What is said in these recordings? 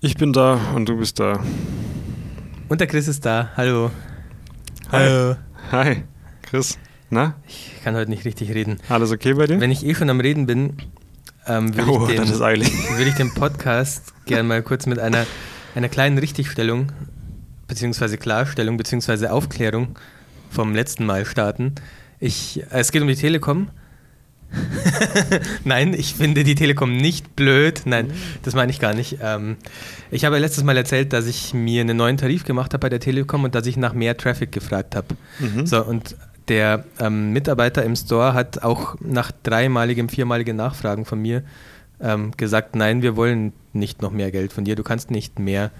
Ich bin da und du bist da. Und der Chris ist da. Hallo. Hallo. Hi, Chris. Na? Ich kann heute nicht richtig reden. Alles okay bei dir? Wenn ich eh schon am Reden bin, ähm, würde Oh, ich, das ist eilig. den- würd ich den Podcast gerne mal kurz mit einer, einer kleinen Richtigstellung, beziehungsweise Klarstellung, beziehungsweise Aufklärung vom letzten Mal starten. Ich, äh, es geht um die Telekom. Nein, ich finde die Telekom nicht blöd. Nein, das meine ich gar nicht. Ähm, ich habe letztes Mal erzählt, dass ich mir einen neuen Tarif gemacht habe bei der Telekom und dass ich nach mehr Traffic gefragt habe. Mhm. So, und der ähm, Mitarbeiter im Store hat auch nach dreimaligem, viermaligem Nachfragen von mir ähm, gesagt, nein, wir wollen nicht noch mehr Geld von dir. Du kannst nicht mehr,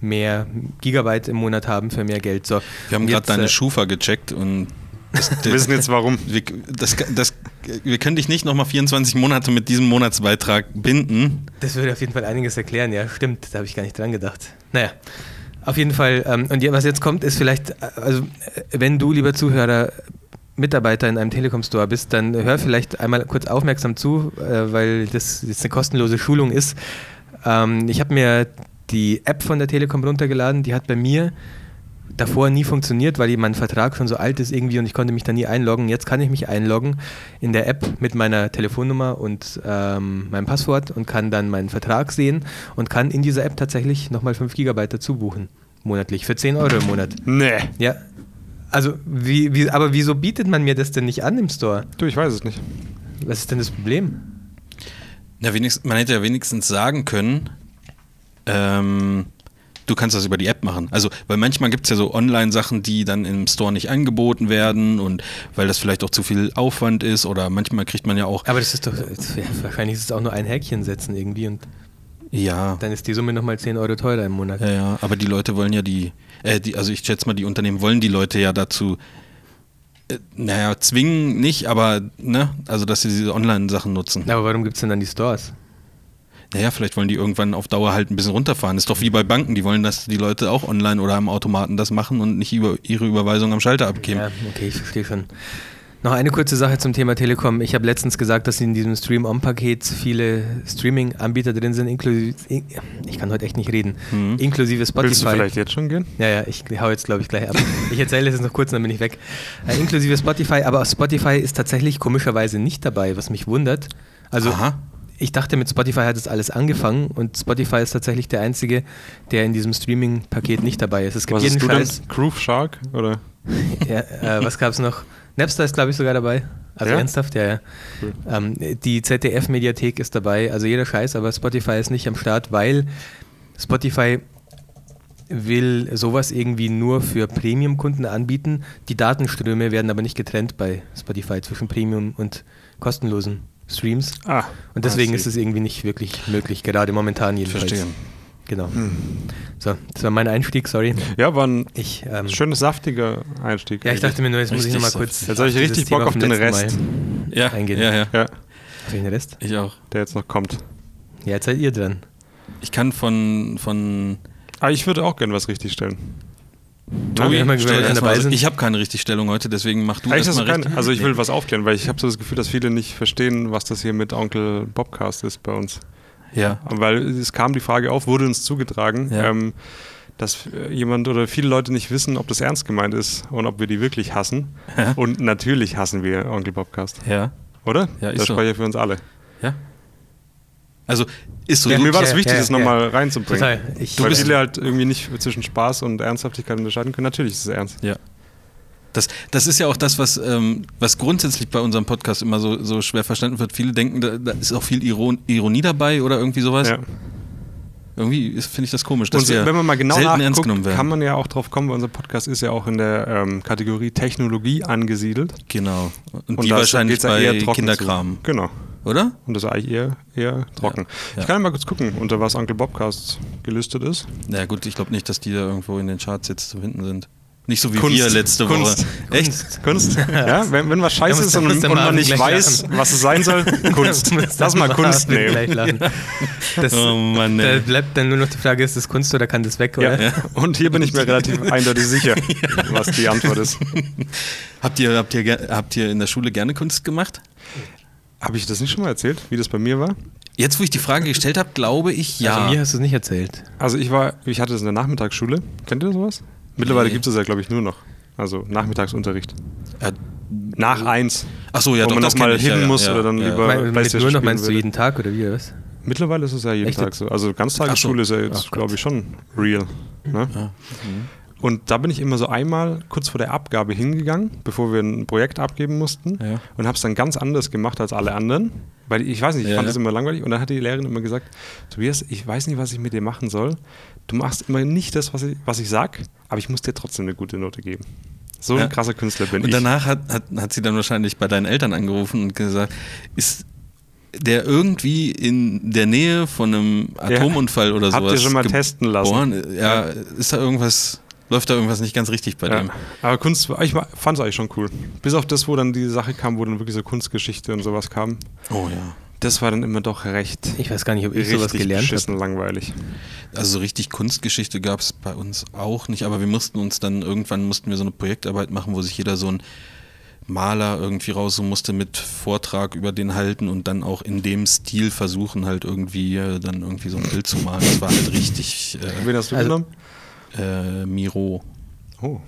mehr Gigabyte im Monat haben für mehr Geld. So, Wir haben gerade deine äh, Schufa gecheckt und das, Wir wissen jetzt warum. wir, das, das, wir können dich nicht nochmal 24 Monate mit diesem Monatsbeitrag binden. Das würde auf jeden Fall einiges erklären, ja, stimmt, da habe ich gar nicht dran gedacht. Naja, auf jeden Fall, ähm, und was jetzt kommt, ist vielleicht, äh, also äh, wenn du, lieber Zuhörer, Mitarbeiter in einem Telekom-Store bist, dann hör vielleicht einmal kurz aufmerksam zu, äh, weil das jetzt eine kostenlose Schulung ist. Ähm, ich habe mir die App von der Telekom runtergeladen, die hat bei mir davor nie funktioniert, weil mein Vertrag schon so alt ist irgendwie und ich konnte mich da nie einloggen. Jetzt kann ich mich einloggen in der App mit meiner Telefonnummer und ähm, meinem Passwort und kann dann meinen Vertrag sehen und kann in dieser App tatsächlich nochmal 5 GB dazu buchen. Monatlich. Für 10 Euro im Monat. Nee. Ja. Also, wie, wie, aber wieso bietet man mir das denn nicht an im Store? Du, ich weiß es nicht. Was ist denn das Problem? Ja, wenigstens, man hätte ja wenigstens sagen können, ähm, du kannst das über die App machen. Also, weil manchmal gibt es ja so Online-Sachen, die dann im Store nicht angeboten werden und weil das vielleicht auch zu viel Aufwand ist oder manchmal kriegt man ja auch, Aber das ist doch, wär- wahrscheinlich ist es auch nur ein Häkchen setzen irgendwie und ja, dann ist die Summe nochmal 10 Euro teurer im Monat. ja, ja, aber die Leute wollen ja die, äh, die, also ich schätze mal, die Unternehmen wollen die Leute ja dazu, äh, naja, zwingen nicht, aber, ne, also dass sie diese Online-Sachen nutzen. Aber warum gibt es denn dann die Stores? Naja, vielleicht wollen die irgendwann auf Dauer halt ein bisschen runterfahren. Ist doch wie bei Banken, die wollen, dass die Leute auch online oder am Automaten das machen und nicht über ihre Überweisung am Schalter abgeben. Ja, okay, ich verstehe schon. Noch eine kurze Sache zum Thema Telekom. Ich habe letztens gesagt, dass in diesem Stream-On-Paket viele Streaming-Anbieter drin sind, inklusive, ich kann heute echt nicht reden, Mhm. inklusive Spotify. Willst du vielleicht jetzt schon gehen? Ja, ja, ich hau jetzt, glaube ich, gleich ab. Ich erzähle es jetzt noch kurz, dann bin ich weg. Äh, inklusive Spotify, aber Spotify ist tatsächlich komischerweise nicht dabei, was mich wundert. Also, Aha. Ich dachte, mit Spotify hat es alles angefangen und Spotify ist tatsächlich der einzige, der in diesem Streaming-Paket nicht dabei ist. Es gibt Was jeden Scheiß. Groove Shark? Oder? Ja, äh, was gab es noch? Napster ist, glaube ich, sogar dabei. Also Ja? ernsthaft, ja, ja. Cool. Ähm, die ZDF-Mediathek ist dabei, also jeder Scheiß, aber Spotify ist nicht am Start, weil Spotify will sowas irgendwie nur für Premium-Kunden anbieten. Die Datenströme werden aber nicht getrennt bei Spotify zwischen Premium und kostenlosen Streams. Ah. Und deswegen ist es irgendwie nicht wirklich möglich, gerade momentan jedenfalls. Verstehe. Genau. So, das war mein Einstieg, sorry. Ja, war ein Ich, ähm, schönes, saftiger Einstieg. ja, ich dachte mir nur, jetzt muss ich nochmal kurz. Jetzt habe ich richtig Bock Thema auf den Rest, Mal Ja, eingehen. ja, ja. ja, Auf den Rest? Ich auch. der jetzt noch kommt. Ja, jetzt seid ihr dran. Ich kann von, von Ah, ich würde auch gerne was richtig stellen. Wir haben ja stell gesagt, erst dabei mal- sind. ich habe keine Richtigstellung heute, deswegen mach du Eigentlich erst hast du mal keinen, richtig. also ich will Nee. was aufklären, weil ich habe so das Gefühl, dass viele nicht verstehen, was das hier mit Onkel Bobcast ist bei uns. Ja. Weil es kam die Frage auf, wurde uns zugetragen, Ja. ähm, dass äh, jemand oder viele Leute nicht wissen, ob das ernst gemeint ist und ob wir die wirklich hassen. Ja. Und natürlich hassen wir Onkel Bobcast, Ja. oder? Ja, ist das so. spreche ich für uns alle. Ja. Also ist so. Ja, mir war das ja, wichtig, ja, das ja. nochmal reinzubringen. Total. Ich, Weil bist- viele halt irgendwie nicht zwischen Spaß und Ernsthaftigkeit unterscheiden können. Natürlich ist es ernst. Ja. Das, das ist ja auch das, was, ähm, was grundsätzlich bei unserem Podcast immer so, so schwer verstanden wird. Viele denken, da, da ist auch viel Iron, Ironie dabei oder irgendwie sowas. Ja. Irgendwie ist- finde ich das komisch, dass Und wir wenn man mal genau nachguckt, kann man ja auch drauf kommen, weil unser Podcast ist ja auch in der ähm, Kategorie Technologie angesiedelt. genau. Und, Und die wahrscheinlich bei Kinderkram, Zu. Genau. Oder? Und das ist eigentlich eher, eher trocken. Ja. Ich kann ja mal kurz gucken, unter was Uncle Bobcast gelistet ist. Na gut, ich glaube nicht, dass die da irgendwo in den Charts jetzt zu finden sind. Nicht so wie Kunst. wir letzte Kunst. Woche. Echt? Kunst. ja, wenn, wenn was scheiße ist und, und man nicht weiß, lachen. was es sein soll, Kunst. Lass mal Kunst nehmen. Das, Oh Mann, da bleibt dann nur noch die Frage, ist das Kunst oder kann das weg, Ja. oder? Und hier bin ich mir relativ eindeutig sicher, was die Antwort ist. Habt ihr, habt, ihr, habt ihr in der Schule gerne Kunst gemacht? Habe ich das nicht schon mal erzählt, wie das bei mir war? Jetzt, wo ich die Frage gestellt habe, glaube ich ja. Also mir hast du es nicht erzählt. Also ich war, ich hatte es in der Nachmittagsschule. Kennt ihr sowas? Mittlerweile Nee. gibt es das ja, glaube ich, nur noch. Also Nachmittagsunterricht. Äh, Nach eins. Ach so, ja, wo doch, man das ich, hin ja, muss ja, oder dann ja. lieber Mein, mit nur noch meinst du würde. jeden Tag oder wie was? Mittlerweile ist es ja jeden Echt Tag so. Also Ganztagesschule ist ja jetzt, glaube ich, schon real. Ne? Und da bin ich immer so einmal kurz vor der Abgabe hingegangen, bevor wir ein Projekt abgeben mussten Ja. und habe es dann ganz anders gemacht als alle anderen. Weil ich weiß nicht, ich Ja, fand ja. das immer langweilig und dann hat die Lehrerin immer gesagt, Tobias, ich weiß nicht, was ich mit dir machen soll. Du machst immer nicht das, was ich, was ich sag, aber ich muss dir trotzdem eine gute Note geben. So Ja. ein krasser Künstler bin Und ich. danach hat, hat, hat sie dann wahrscheinlich bei deinen Eltern angerufen und gesagt, ist der irgendwie in der Nähe von einem Ja. Atomunfall oder Habt sowas ihr schon mal testen lassen? geboren? Ja, ist da irgendwas, läuft da irgendwas nicht ganz richtig bei Ja. dem? Aber Kunst, ich fand es eigentlich schon cool. Bis auf das, wo dann die Sache kam, wo dann wirklich so Kunstgeschichte und sowas kam. Oh ja. Das war dann immer doch recht Ich weiß gar nicht, ob ich sowas gelernt habe. langweilig. Also so richtig Kunstgeschichte gab es bei uns auch nicht, aber wir mussten uns dann irgendwann mussten wir so eine Projektarbeit machen, wo sich jeder so ein Maler irgendwie raussuchen musste mit Vortrag über den halten und dann auch in dem Stil versuchen halt irgendwie äh, dann irgendwie so ein Bild zu malen. Das war halt richtig Wen hast du Also- genommen? Äh, Miro. Oh.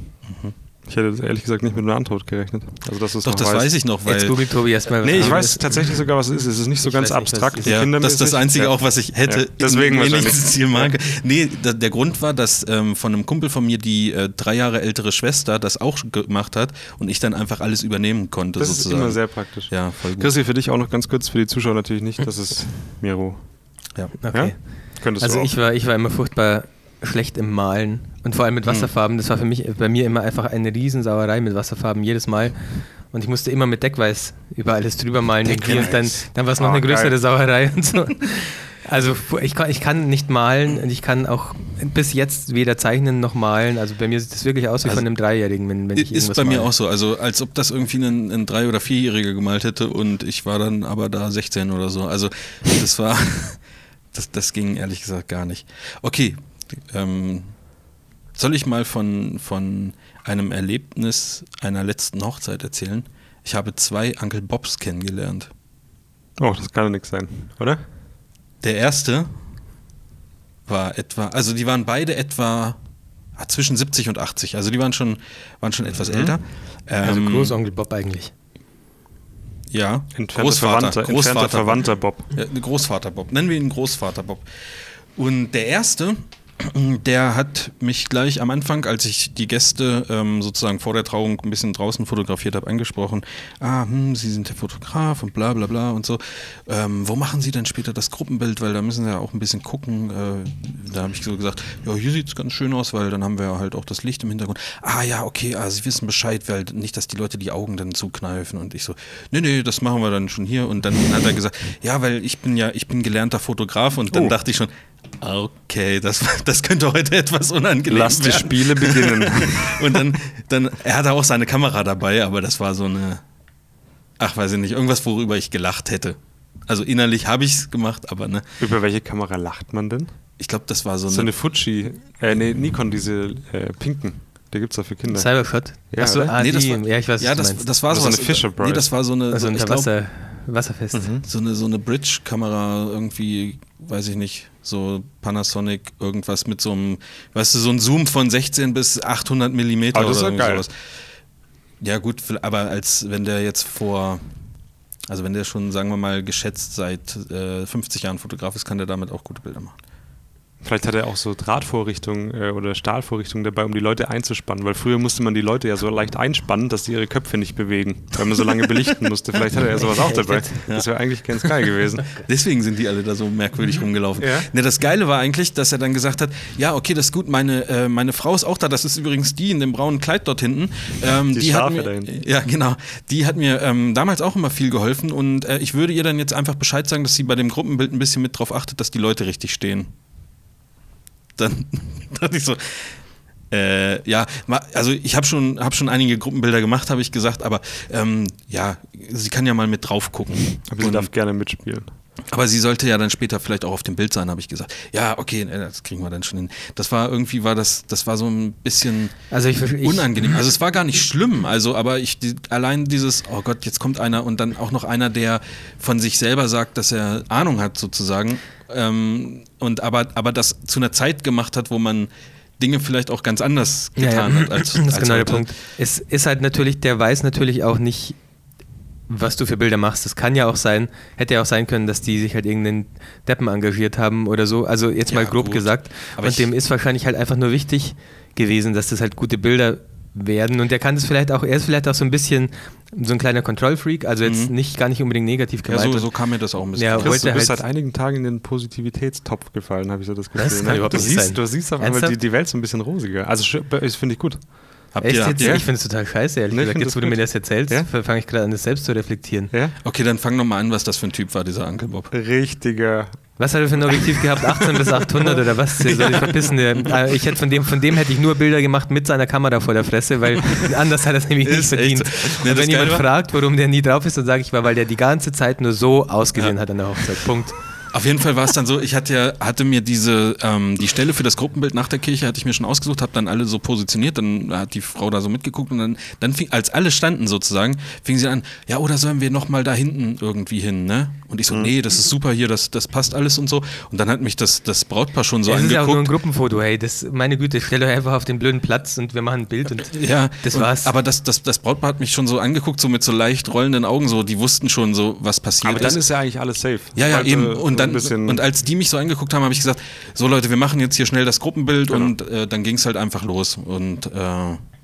Ich hätte das ehrlich gesagt nicht mit einer Antwort gerechnet. Also, dass Doch, das weißt. weiß ich noch, weil Jetzt googelt Tobi erstmal. was Nee, ich weiß tatsächlich sogar, was es ist. Es ist nicht so Ich ganz weiß abstrakt. ja, das ist das. Einzige Ja. auch, was ich hätte Ja, deswegen in wahrscheinlich. wenigstens Ziel mag. Nee, da, der Grund war, dass ähm, von einem Kumpel von mir die äh, drei Jahre ältere Schwester das auch gemacht hat und ich dann einfach alles übernehmen konnte Das ist sozusagen. immer sehr praktisch. ja, voll gut. Chrissy, für dich auch noch ganz kurz, für die Zuschauer natürlich nicht. Das ist Miro. ja. Okay. Könntest Also ich war, ich war immer furchtbar schlecht im Malen und vor allem mit Wasserfarben. Das war für mich bei mir immer einfach eine Riesensauerei mit Wasserfarben jedes Mal. Und ich musste immer mit Deckweiß über alles drüber malen und dann, dann war es noch Ah, eine größere geil. Sauerei und so. Also ich kann, ich kann nicht malen und ich kann auch bis jetzt weder zeichnen noch malen. Also bei mir sieht das wirklich aus wie Also von einem Dreijährigen, wenn, wenn ich Ist bei mir male. auch so. Also als ob das irgendwie ein, ein Drei- oder Vierjähriger gemalt hätte und ich war dann aber da 16 oder so. Also das war, das, das ging ehrlich gesagt gar nicht. Okay, ähm, soll ich mal von, von einem Erlebnis einer letzten Hochzeit erzählen? Ich habe zwei Uncle Bobs kennengelernt. oh, das kann ja nichts sein, oder? Der erste war etwa, also die waren beide etwa ah, zwischen 70 und 80, also die waren schon, waren schon etwas älter. Also Ähm, Großonkel Bob eigentlich. Ja, Entfernter Verwandter, entfernter Verwandter Bob. Ja, Großvater Bob. Nennen wir ihn Großvater Bob. Und der erste, der hat mich gleich am Anfang, als ich die Gäste ähm, sozusagen vor der Trauung ein bisschen draußen fotografiert habe, angesprochen. Ah, hm, Sie sind der Fotograf und bla bla bla und so. Ähm, wo machen Sie denn später das Gruppenbild? Weil da müssen Sie ja auch ein bisschen gucken. Äh, da habe ich so gesagt, ja, hier sieht es ganz schön aus, weil dann haben wir halt auch das Licht im Hintergrund. Ah ja, okay, ah, Sie wissen Bescheid, weil nicht, dass die Leute die Augen dann zukneifen. Und ich so, nee, nee, das machen wir dann schon hier. Und dann hat er gesagt, ja, weil ich bin ja, ich bin gelernter Fotograf. Und dann Oh. dachte ich schon, okay, das, das könnte heute etwas unangenehm Lass die werden. Spiele beginnen. Und dann, dann, er hatte auch seine Kamera dabei, aber das war so eine, ach, weiß ich nicht, irgendwas, worüber ich gelacht hätte. Also innerlich habe ich es gemacht, aber ne, Über welche Kamera lacht man denn? ich glaube, das war so, So eine eine, Fuji, äh, nee, Nikon, diese äh, pinken. Die gibt es ja für Kinder. Cybershot? Ja, Achso, ah, nee, das die, war, ja, ich weiß, ja, das, das war so sowas. eine Fisher. Nee, das war so eine, also so, unter ich glaub, Wasser, wasserfest. so eine, so eine Bridge-Kamera irgendwie, weiß ich nicht, so Panasonic, irgendwas mit so einem, weißt du, so ein Zoom von 16 bis 800 Millimeter Aber das oder geil. sowas. Ja gut, aber als wenn der jetzt vor, also wenn der schon, sagen wir mal, geschätzt seit äh, 50 Jahren Fotograf ist, kann der damit auch gute Bilder machen. Vielleicht hat er auch so Drahtvorrichtungen äh, oder Stahlvorrichtungen dabei, um die Leute einzuspannen, weil früher musste man die Leute ja so leicht einspannen, dass sie ihre Köpfe nicht bewegen, weil man so lange belichten musste. Vielleicht hat er ja sowas auch dabei. Das wäre eigentlich ganz geil gewesen. Deswegen sind die alle da so merkwürdig rumgelaufen. Ja. Ne, das Geile war eigentlich, dass er dann gesagt hat, ja, okay, das ist gut, meine, äh, meine Frau ist auch da, das ist übrigens die in dem braunen Kleid dort hinten. Ähm, Die hat Schafe mir, da hinten. Ja, genau. Die hat mir ähm, damals auch immer viel geholfen und äh, ich würde ihr dann jetzt einfach Bescheid sagen, dass sie bei dem Gruppenbild ein bisschen mit drauf achtet, dass die Leute richtig stehen. Dann dachte ich so, äh, ja, also ich habe schon, hab schon einige Gruppenbilder gemacht, habe ich gesagt, aber ähm, ja, sie kann ja mal mit drauf gucken. Aber sie darf gerne mitspielen. Aber sie sollte ja dann später vielleicht auch auf dem Bild sein, habe ich gesagt. Ja, okay, äh, das kriegen wir dann schon hin. Das war irgendwie, war das, das war so ein bisschen Also ich, ich unangenehm. Also es war gar nicht schlimm. Also, aber ich die, allein dieses, oh Gott, jetzt kommt einer und dann auch noch einer, der von sich selber sagt, dass er Ahnung hat, sozusagen. Ähm, und aber, aber das zu einer Zeit gemacht hat, wo man Dinge vielleicht auch ganz anders getan ja, ja. hat als, das ist als genau der heute. Punkt. Es ist halt natürlich, der weiß natürlich auch nicht, was du für Bilder machst. Das kann ja auch sein, hätte ja auch sein können, dass die sich halt irgendeinen Deppen engagiert haben oder so. Also jetzt mal Ja, grob gut. gesagt. Aber und dem ist wahrscheinlich halt einfach nur wichtig gewesen, dass das halt gute Bilder werden. Und der kann das vielleicht auch, er ist vielleicht auch so ein bisschen so ein kleiner Kontrollfreak, also jetzt Mhm. nicht gar nicht unbedingt negativ Ja, gemeint. so, so kam mir das auch ein bisschen Ja. Chris, du bist halt- seit einigen Tagen in den Positivitätstopf gefallen, habe ich so das Gefühl. Das kann ne? überhaupt du, nicht siehst, sein. du siehst auf einmal die, die Welt so ein bisschen rosiger. Also das finde ich gut. Habt Echt ihr, habt jetzt? ihr, Ich finde es total scheiße, ehrlich Nee, ich gesagt. Jetzt, wo du mir das erzählst, Ja? fange ich gerade an, das selbst zu reflektieren. Ja? okay, dann fang nochmal an, was das für ein Typ war, dieser Uncle Bob. Richtiger. Was hat er für ein Objektiv gehabt? 18 bis 800 oder was? Der soll sich verpissen. Der, äh, ich hätte von dem, von dem hätte ich nur Bilder gemacht mit seiner Kamera vor der Fresse, weil anders hat er es nämlich nicht Ist echt verdient. Nee, Und wenn jemand war- fragt, warum der nie drauf ist, dann sage ich mal, weil der die ganze Zeit nur so ausgesehen Ja. hat an der Hochzeit. Punkt. Auf jeden Fall war es dann so, ich hatte ja, hatte mir diese, ähm, die Stelle für das Gruppenbild nach der Kirche hatte ich mir schon ausgesucht, habe dann alle so positioniert, dann hat die Frau da so mitgeguckt und dann, dann fing, als alle standen sozusagen, fing sie an, ja, oder sollen wir nochmal da hinten irgendwie hin, ne? Und ich Mhm. so, nee, das ist super hier, das, das passt alles und so. Und dann hat mich das, das Brautpaar schon so es ist ja auch nur ein angeguckt. Gruppenfoto, hey. Das, meine Güte, stellt euch einfach auf den blöden Platz und wir machen ein Bild und Ja, das und, war's. Aber das, das, das Brautpaar hat mich schon so angeguckt, so mit so leicht rollenden Augen, so, die wussten schon so, was passiert Aber dann ist ja eigentlich alles safe. Ja, ja, eben. Und, dann, und als die mich so angeguckt haben, habe ich gesagt, so Leute, wir machen jetzt hier schnell das Gruppenbild Genau. und äh, dann ging es halt einfach los. Und äh,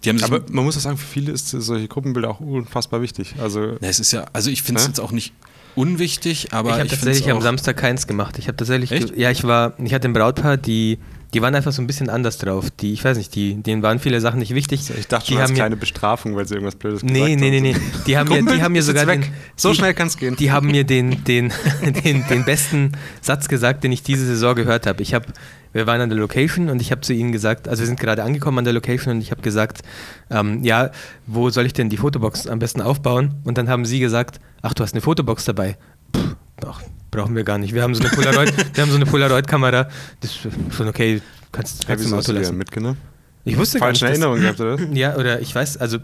die haben sich. aber man muss auch sagen, für viele ist solche Gruppenbilder auch unfassbar wichtig. Also Na, es ist ja, also ich finde es Hä? jetzt auch nicht unwichtig, aber ich habe tatsächlich es am. Samstag keins gemacht. Ich habe tatsächlich, Echt? ja, ich war, ich hatte ein Brautpaar, die, die waren einfach so ein bisschen anders drauf. Die, ich weiß nicht, die, denen waren viele Sachen nicht wichtig. ich dachte die schon haben kleine Bestrafung, weil sie irgendwas Blödes Nee, gesagt nee, nee, nee. haben. Die haben mir, die haben mir sogar weg. den, So die, schnell kann's gehen. Die haben mir den, den, den, den besten Satz gesagt, den ich diese Saison gehört habe. Ich habe, wir waren an der Location und ich habe zu ihnen gesagt, also wir sind gerade angekommen an der Location und ich habe gesagt, ähm, ja, wo soll ich denn die Fotobox am besten aufbauen? Und dann haben sie gesagt, ach, du hast eine Fotobox dabei. Pff, ach, brauchen wir gar nicht. Wir haben so eine Polaroid, wir haben so eine Polaroid-Kamera. Das ist schon okay. Kannst, Ja, kannst du wieso im hast Auto lassen. mitgenommen? Ich wusste gar nicht, Falsche Erinnerung gehabt, oder? Ja, oder ich weiß, also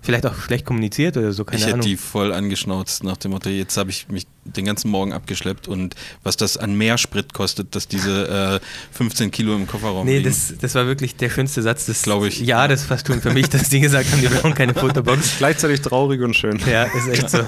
vielleicht auch schlecht kommuniziert oder so, keine Ich hätte Ahnung. die voll angeschnauzt nach dem Motto, jetzt habe ich mich den ganzen Morgen abgeschleppt und was das an Mehrsprit kostet, dass diese äh, 15 Kilo im Kofferraum Nee, liegen. das, das war wirklich der schönste Satz des Glaub ich. Jahres fast schon für mich, dass die gesagt haben, wir brauchen keine Fotobox. Gleichzeitig traurig und schön. Ja, ist echt so.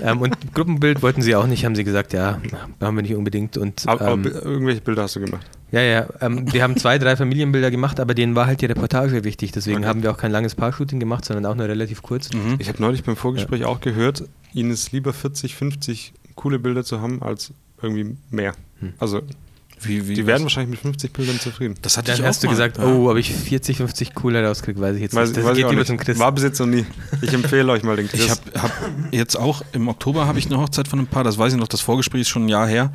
ähm, und Gruppenbild wollten sie auch nicht, haben sie gesagt, ja, brauchen wir nicht unbedingt. Und Aber, aber ähm, irgendwelche Bilder hast du gemacht. ja, ja, ähm, wir haben zwei, drei Familienbilder gemacht, aber denen war halt die Reportage wichtig. Deswegen Okay. haben wir auch kein langes Paar-Shooting gemacht, sondern auch nur relativ kurz. Mhm. Ich habe neulich beim Vorgespräch auch gehört, ihnen ist lieber 40, 50 coole Bilder zu haben, als irgendwie mehr. Hm. Also Wie, wie, die werden wahrscheinlich mit 50 Bildern zufrieden. Das hatte Dann ich hast du gesagt, Ja. oh, ob ich 40, 50 cooler rauskriege, weiß ich jetzt Weiß, nicht. Das weiß ich geht auch lieber nicht. zum Chris. War bis jetzt noch nie. Ich empfehle euch mal den Chris. Ich habe hab jetzt auch im Oktober habe ich eine Hochzeit von einem Paar, das weiß ich noch, das Vorgespräch ist schon ein Jahr her.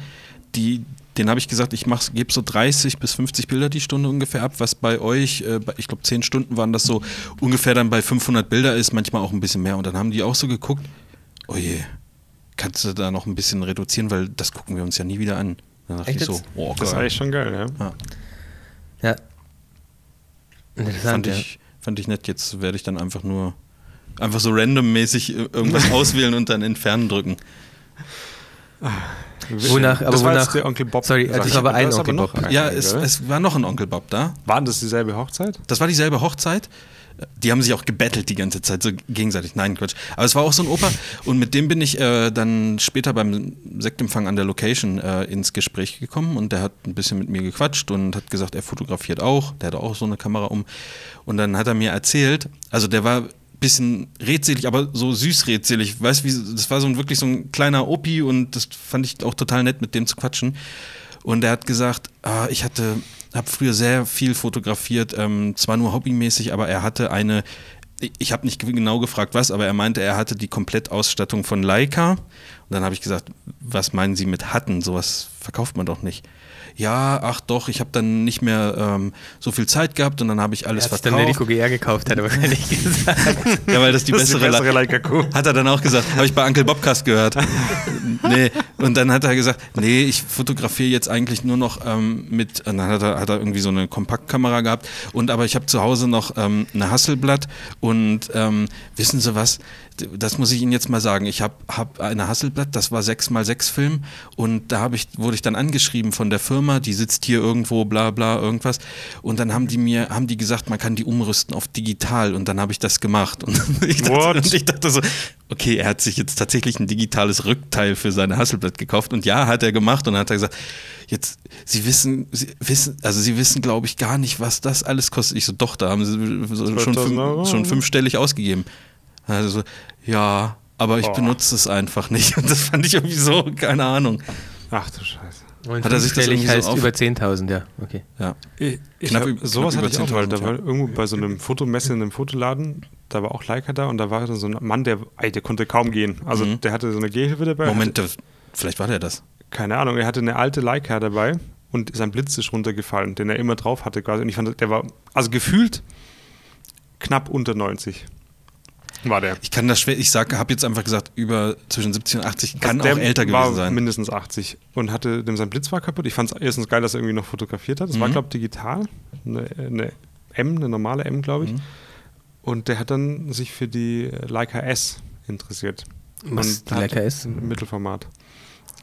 Die, den habe ich gesagt, ich gebe so 30 bis 50 Bilder die Stunde ungefähr ab, was bei euch, äh, bei- ich glaube 10 Stunden waren das so, ungefähr dann bei 500 Bilder ist, manchmal auch ein bisschen mehr. Und dann haben die auch so geguckt, oh je, kannst du da noch ein bisschen reduzieren, weil das gucken wir uns ja nie wieder an. Dann dachte Echt ich so, oh das ist eigentlich schon geil, ja. Ja, ja. Interessant, fand, ja. ich, fand ich nett. Jetzt werde ich dann einfach nur, einfach so randommäßig irgendwas auswählen und dann entfernen drücken. Wonach- aber das war wonach- jetzt der Onkel Bob. Sorry, das war aber ein Onkel noch Bob. Ja, es, es war noch ein Onkel Bob da. Waren das dieselbe Hochzeit? Das war dieselbe Hochzeit. Die haben sich auch gebettelt die ganze Zeit, so gegenseitig. Nein, Quatsch. Aber es war auch so ein Opa und mit dem bin ich äh, dann später beim Sektempfang an der Location äh, ins Gespräch gekommen und der hat ein bisschen mit mir gequatscht und hat gesagt, er fotografiert auch. Der hat auch so eine Kamera um. Und dann hat er mir erzählt, also der war ein bisschen redselig, aber so süß redselig. Weißt wie, das war so ein, wirklich so ein kleiner Opi und das fand ich auch total nett, mit dem zu quatschen. Und er hat gesagt, ah, ich hatte, habe früher sehr viel fotografiert, ähm, zwar nur hobbymäßig, aber er hatte eine, ich habe nicht genau gefragt was, aber er meinte, er hatte die Komplettausstattung von Leica. Und dann habe ich gesagt, was meinen Sie mit hatten? Sowas verkauft man doch nicht. Ja, ach doch, ich habe dann nicht mehr ähm, so viel Zeit gehabt und dann habe ich alles Er hat dann verkauft. Rico GR gekauft, hat er wahrscheinlich gesagt. Ja, weil das die Das bessere, bessere Le- Leica Q. Hat er dann auch gesagt, habe ich bei Uncle Bobcast gehört. nee, und dann hat er gesagt, nee, ich fotografiere jetzt eigentlich nur noch ähm, mit, und dann hat er, hat er irgendwie so eine Kompaktkamera gehabt und aber ich habe zu Hause noch ähm, eine Hasselblatt und ähm, wissen Sie was, das muss ich Ihnen jetzt mal sagen, ich habe hab eine Hasselblatt, das war 6x6 Film. Und da ich, wurde ich dann angeschrieben von der Firma, die sitzt hier irgendwo, bla bla, irgendwas. Und dann haben die mir, haben die gesagt, man kann die umrüsten auf digital. Und dann habe ich das gemacht. Und ich dachte, und ich dachte so, okay, er hat sich jetzt tatsächlich ein digitales Rückteil für seine Hasselblatt gekauft. Und ja, hat er gemacht. Und dann hat er gesagt, jetzt, Sie wissen, Sie wissen, also Sie wissen, glaube ich, gar nicht, was das alles kostet. Ich so, doch, da haben Sie so schon, 12.000 fünf, schon fünfstellig ausgegeben. Also, so, ja, aber ich Boah. benutze es einfach nicht. Und das fand ich irgendwie so, keine Ahnung. Ach du Scheiße. Und Hat er sich das irgendwie so heißt auf- über 10.000, ja, okay. Ja. Ich, ich Knapp hab, sowas knapp hatte ich über auch mal. Da 10.000, war irgendwo bei so einem Fotomesse in einem Fotoladen, da war auch Leica da und da war dann so ein Mann, der, ey, der konnte kaum gehen. Also Mhm. der hatte so eine Gehhilfe dabei. Moment, Hatte, vielleicht war der das. keine Ahnung, er hatte eine alte Leica dabei und sein Blitz ist runtergefallen, den er immer drauf hatte quasi. Und ich fand, der war, also gefühlt knapp unter 90 war der. Ich kann das schwer, ich sag, habe jetzt einfach gesagt, über zwischen 70 und 80 kann Also auch der älter war gewesen sein. mindestens 80 und hatte, dem sein Blitz war kaputt. Ich fand es erstens geil, dass er irgendwie noch fotografiert hat. Es war, Mhm. glaube ich, digital. Eine, eine M, eine normale M, glaube ich. Mhm. Und der hat dann sich für die Leica S interessiert. Was und die Leica S? ein Mittelformat.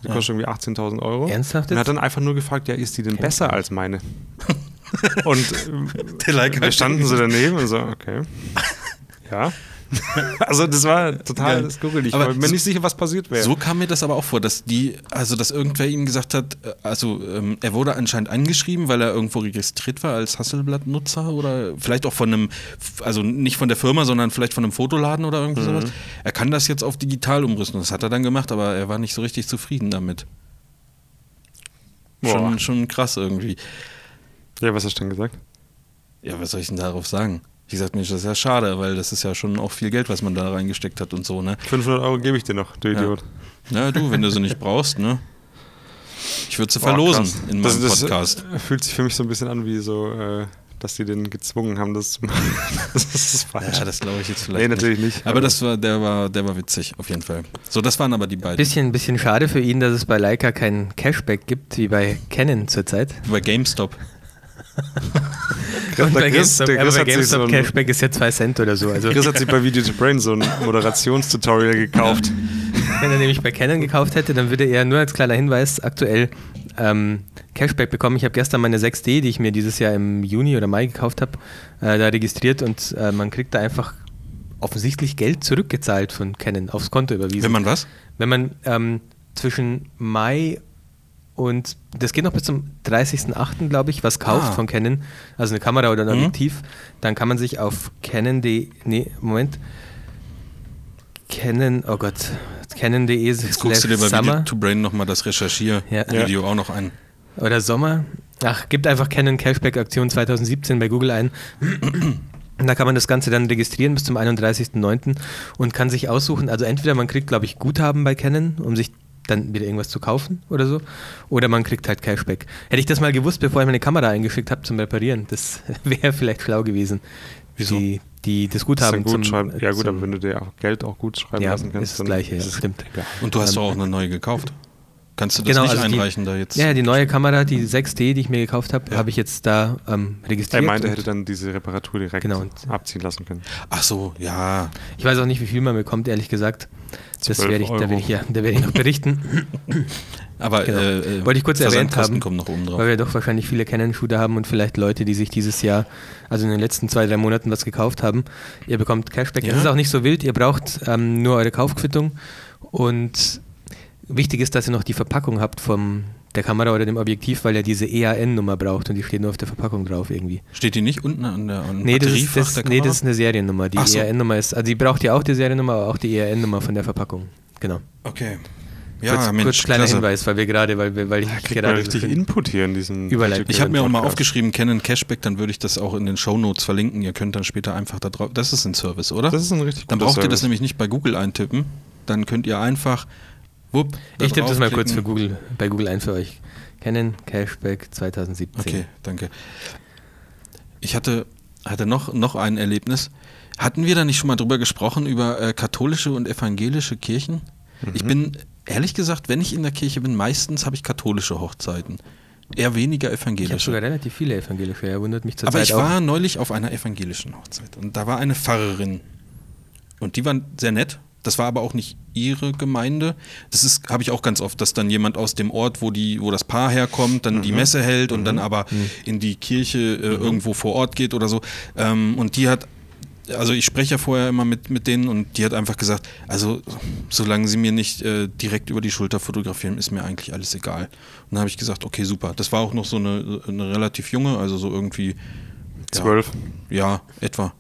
Die Ja. kostet irgendwie 18.000 Euro. Ernsthaft Und hat dann einfach nur gefragt, ja, ist die denn Kennt besser man. als meine? und ähm, Der Leica wir standen so daneben und so, okay. Ja. also das war total Geil. skurril. Ich Aber war mir so- nicht sicher, was passiert wäre. So kam mir das aber auch vor, dass die, also dass irgendwer ihm gesagt hat, äh, also ähm, er wurde anscheinend angeschrieben, weil er irgendwo registriert war als Hasselblatt-Nutzer oder vielleicht auch von einem, also nicht von der Firma, sondern vielleicht von einem Fotoladen oder irgendwie sowas. Er kann das jetzt auf digital umrüsten. Das hat er dann gemacht, aber er war nicht so richtig zufrieden damit. Boah. Schon, schon krass irgendwie. Ja, was hast du denn gesagt? Ja, was soll ich denn darauf sagen? Ich gesagt, Mensch, das ist ja schade, weil das ist ja schon auch viel Geld, was man da reingesteckt hat und so, ne? 500 Euro gebe ich dir noch, du Ja. Idiot. Na du, wenn du sie nicht brauchst, ne? Ich würde sie Boah, verlosen krass. in das, meinem das Podcast. äh, fühlt sich für mich so ein bisschen an wie so, äh, dass die den gezwungen haben, das zu machen. das ist falsch. Ja, das glaube ich jetzt vielleicht. nee, natürlich nicht. Aber das war, der war, der war witzig, auf jeden Fall. So, das waren aber die beiden. Bisschen, bisschen schade für ihn, dass es bei Leica kein Cashback gibt, wie bei Canon zurzeit. Bei GameStop. Und der bei Chris- GameStop, Chris bei GameStop so ein- Cashback ist ja 2 Cent oder so. Also Chris hat sich bei Video to Brain so ein Moderationstutorial gekauft. wenn er nämlich bei Canon gekauft hätte, dann würde er nur als kleiner Hinweis aktuell ähm, Cashback bekommen. Ich habe gestern meine 6D, die ich mir dieses Jahr im Juni oder Mai gekauft habe, äh, da registriert und äh, man kriegt da einfach offensichtlich Geld zurückgezahlt von Canon aufs Konto überwiesen. Wenn man was? Wenn man ähm, zwischen Mai und das geht noch bis zum 30.08., glaube ich, was kauft Ah. von Canon, also eine Kamera oder ein Mhm. Objektiv, dann kann man sich auf Canon.de, nee, Moment, Canon, oh Gott, Canon.de Jetzt guckst du dir bei Video Summer to Brain nochmal das Ja. Recherchier-Video auch noch an. oder Sommer. Ach, gibt einfach Canon Cashback Aktion 2017 bei Google ein. Und Da kann man das Ganze dann registrieren bis zum 31.09. und kann sich aussuchen, also entweder man kriegt, glaube ich, Guthaben bei Canon, um sich dann wieder irgendwas zu kaufen oder so, oder man kriegt halt Cashback. Hätte ich das mal gewusst, bevor ich meine Kamera eingeschickt habe zum Reparieren, das wäre vielleicht schlau gewesen. Wieso? Die, die, das Das Guthaben gut zum, schreiben. Ja gut, aber wenn du dir auch Geld auch gut schreiben ja, lassen kannst, ist das dann Gleiche, ja, ist es stimmt. egal. Und du hast Ähm, doch auch eine neue gekauft. Kannst du das Genau, nicht also die- einreichen da jetzt? Ja, die neue Kamera, die 6D, die ich mir gekauft habe, Ja. habe ich jetzt da ähm, Er registriert. meinte, er hätte dann diese Reparatur direkt Genau, und- abziehen lassen können. Ach so, ja. Ich weiß auch nicht, wie viel man bekommt, ehrlich gesagt. Das 12 werde ich, da werde ich, ja, da werde ich noch berichten, Aber Genau. äh, äh, Wollte ich kurz erwähnt haben, kommen noch oben drauf. weil wir doch wahrscheinlich viele Canon-Shooter haben und vielleicht Leute, die sich dieses Jahr, also in den letzten zwei, drei Monaten was gekauft haben. Ihr bekommt Cashback. Ja. Das ist auch nicht so wild. Ihr braucht ähm, nur eure Kaufquittung und wichtig ist, dass ihr noch die Verpackung habt vom der Kamera oder dem Objektiv, weil er diese EAN-Nummer braucht und die steht nur auf der Verpackung drauf irgendwie. Steht die nicht unten an der an Nee das, ist, das, der nee, das ist eine Seriennummer. Die so. EAN-Nummer ist, also die braucht ihr auch die Seriennummer, aber auch die EAN-Nummer von der Verpackung. Genau. Okay. Ja, kurz, Mensch, kurz kleiner klasse. Hinweis, weil wir gerade, weil, weil ich Kriegt gerade so richtig Input hier in diesem Überleiten. Magic Ich habe mir auch mal aufgeschrieben, Canon Cashback, dann würde ich das auch in den Shownotes verlinken. Ihr könnt dann später einfach da drauf. Das ist ein Service, oder? Das ist ein richtig dann guter braucht ihr das Service. nämlich nicht bei Google eintippen. Dann könnt ihr einfach Wupp, Ich tippe das mal kurz für Google, bei Google ein für euch. Canon Cashback 2017. Okay, danke. Ich hatte, hatte noch, noch ein Erlebnis. Hatten wir da nicht schon mal drüber gesprochen, über äh, katholische und evangelische Kirchen? Ich bin, ehrlich gesagt, wenn ich in der Kirche bin, meistens habe ich katholische Hochzeiten. Eher weniger Ich habe evangelische. sogar relativ viele evangelische, ja, wundert mich zurzeit Aber ich auch. war neulich auf einer evangelischen Hochzeit und da war eine Pfarrerin und die war sehr nett. Das war aber auch nicht ihre Gemeinde. Das ist, habe ich auch ganz oft, dass dann jemand aus dem Ort, wo die, wo das Paar herkommt, dann die Messe hält und dann aber in die Kirche äh, irgendwo vor Ort geht oder so. Ähm, und die hat, also ich spreche ja vorher immer mit, mit denen und die hat einfach gesagt, also solange sie mir nicht äh, direkt über die Schulter fotografieren, ist mir eigentlich alles egal. Und dann habe ich gesagt, okay, super. Das war auch noch so eine, eine relativ junge, also so irgendwie ja, Zwölf. ja, etwa.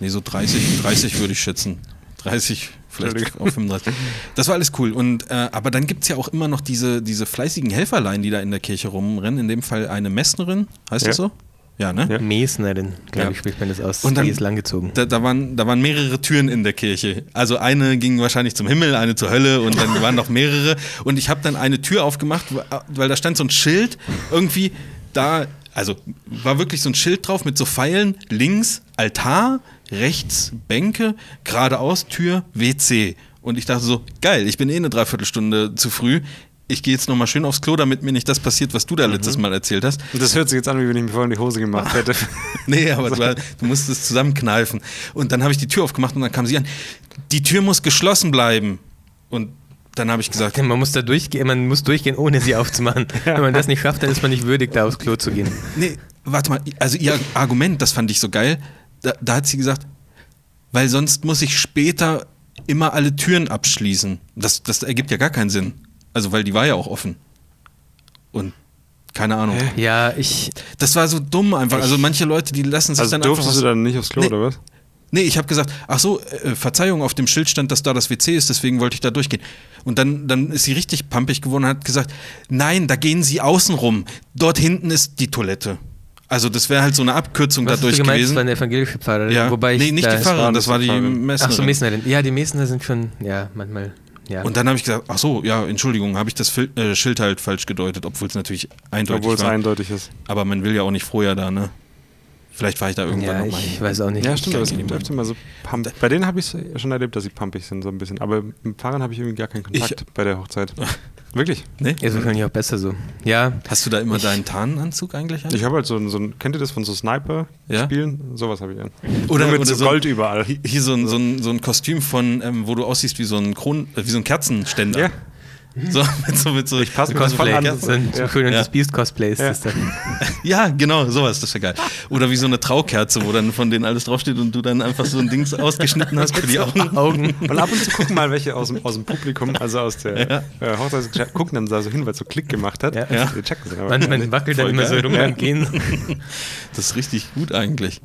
Nee, so 30, 30 würde ich schätzen. 30, vielleicht auf 35. Das war alles cool. Und, äh, aber dann gibt es ja auch immer noch diese, diese fleißigen Helferlein, die da in der Kirche rumrennen. In dem Fall eine Messnerin, heißt das Ja. so? Ja, ne? Ja. Mesnerin, glaube Ja. ich, spricht man das aus. Und dann- die ist langgezogen. Da, da, waren, da waren mehrere Türen in der Kirche. Also eine ging wahrscheinlich zum Himmel, eine zur Hölle und dann waren noch mehrere. Und ich habe dann eine Tür aufgemacht, weil da stand so ein Schild irgendwie da, also war wirklich so ein Schild drauf mit so Pfeilen, links Altar, rechts Bänke, geradeaus Tür WC. Und ich dachte so, geil, ich bin eh eine Dreiviertelstunde zu früh. Ich gehe jetzt nochmal schön aufs Klo, damit mir nicht das passiert, was du da letztes Mal erzählt hast. Und das hört sich jetzt an, wie wenn ich mir vorhin die Hose gemacht hätte. Nee, aber du, du musst es zusammenkneifen. Und dann habe ich die Tür aufgemacht und dann kam sie an. Die Tür muss geschlossen bleiben. Und dann habe ich gesagt, Man muss da durchgehen, man muss durchgehen, ohne sie aufzumachen. Wenn man das nicht schafft, dann ist man nicht würdig, da aufs Klo zu gehen. nee, warte mal, also ihr Argument, das fand ich so geil. Da, da hat sie gesagt, weil sonst muss ich später immer alle Türen abschließen. Das, das ergibt ja gar keinen Sinn. Also, weil die war ja auch offen. Und keine Ahnung. Ja, ich, Das war so dumm einfach. Also manche Leute, die lassen sich Also dann einfach durftest du dann nicht aufs Klo, Nee. oder was? Nee, ich habe gesagt, ach so, äh, Verzeihung, auf dem Schild stand, dass da das WC ist, deswegen wollte ich da durchgehen. Und dann, dann ist sie richtig pampig geworden und hat gesagt, nein, da gehen Sie außen rum. Dort hinten ist die Toilette. Also das wäre halt so eine Abkürzung was hast du dadurch gemeint, das war gewesen. eine evangelische Pfarrerin. Ja. Wobei ich nee, nicht da, die Pfarrerin, das war die. Messnerin. Ach so, Mesnerin. Ja, die Mesner sind schon, ja, manchmal, ja. Und dann habe ich gesagt, ach so, ja, Entschuldigung, habe ich das Fil äh, Schild halt falsch gedeutet, obwohl es natürlich eindeutig Obwohl es eindeutig ist. Aber man will ja auch nicht vorher da, ne? Vielleicht war ich da irgendwann ja, noch mal ich weiß auch nicht. Ja, stimmt, aber es gibt die öfter mal so Pump. Bei denen habe ich es schon erlebt, dass sie pumpig sind, so ein bisschen. Aber mit Fahrern habe ich irgendwie gar keinen Kontakt bei der Hochzeit. Wirklich? Nee? Ist wahrscheinlich auch besser so. Ja, Hast du da immer Ich- deinen Tarnanzug eigentlich an? Ich habe halt so ein, so ein, kennt ihr das von so Sniper-Spielen? Sowas habe ich an. Oder- Nur mit oder so so- Gold überall. Hier- Hier so ein, so ein, so ein Kostüm von, ähm, wo du aussiehst wie so ein Kron, äh, wie so ein Kerzenständer. Ja, So, mit so, mit so, ich passe Cosplay. an. So ein Ja. Entschuldigung, Ja. das Beast-Cosplay ist Ja. das dann. Ja, genau, sowas, das wäre geil. Oder wie so eine Traukerze, wo dann von denen alles draufsteht und du dann einfach so ein Dings ausgeschnitten hast für die Augen. Augen. Und ab und zu gucken mal welche aus dem, aus dem Publikum, also aus der Ja. äh, Hochzeitsgesellschaft, gucken dann da so hin, weil es so Klick gemacht hat. Ja. Ja. Man, man wackelt dann immer so rum Ja. beim Gehen. Das ist richtig gut eigentlich.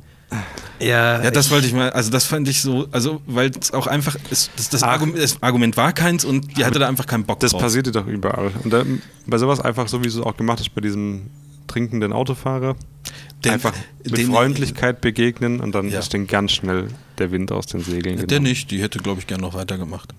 Ja, Ja, das wollte ich mal, also das fand ich so, also weil es auch einfach, ist, das, das. Argument, das Argument war keins und die hatte da einfach keinen Bock Das drauf. passierte doch überall. Und da, bei sowas einfach so, wie du es auch gemacht hast bei diesem trinkenden Autofahrer, Den- einfach mit den- Freundlichkeit begegnen und dann Ja. ist dann ganz schnell der Wind aus den Segeln. Der genommen. nicht, die hätte, glaube ich, gern noch weitergemacht.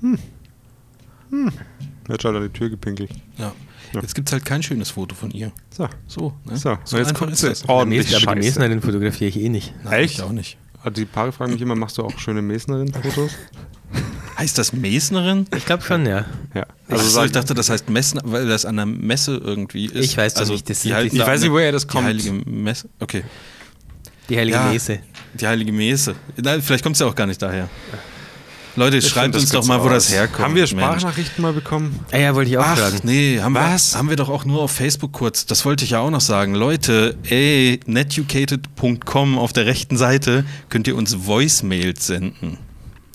Jetzt hat er die Tür gepinkelt. Ja. Ja. Jetzt gibt es halt kein schönes Foto von ihr. So. So, ne? So, so jetzt einfach kommt. Oh, ordentlich Mes- aber die scheiße. Mesnerin fotografiere ich eh nicht. Nein, Echt? Ich auch nicht. Also Die Paare fragen mich immer, machst du auch schöne Mesnerin-Fotos? Heißt das Mesnerin? Ich glaube schon, ja. Ja. Also sag- ich dachte, das heißt Messner, weil das an der Messe irgendwie ist. Ich weiß doch also nicht, das die halten ich weiß nicht, eine- woher das kommt. Die heilige Messe. Okay. Die heilige Ja. Mese. Die heilige Messe. Nein, vielleicht kommt es ja auch gar nicht daher. Leute, Ich schreibt das uns doch mal, wo das aus. herkommt. Haben wir Mensch. Sprachnachrichten mal bekommen? Ah ja, wollte ich auch Ach, fragen. nee, haben Was? wir, haben wir doch auch nur auf Facebook kurz. Das wollte ich ja auch noch sagen. Leute, ey, netucated.com auf der rechten Seite könnt ihr uns Voicemails senden.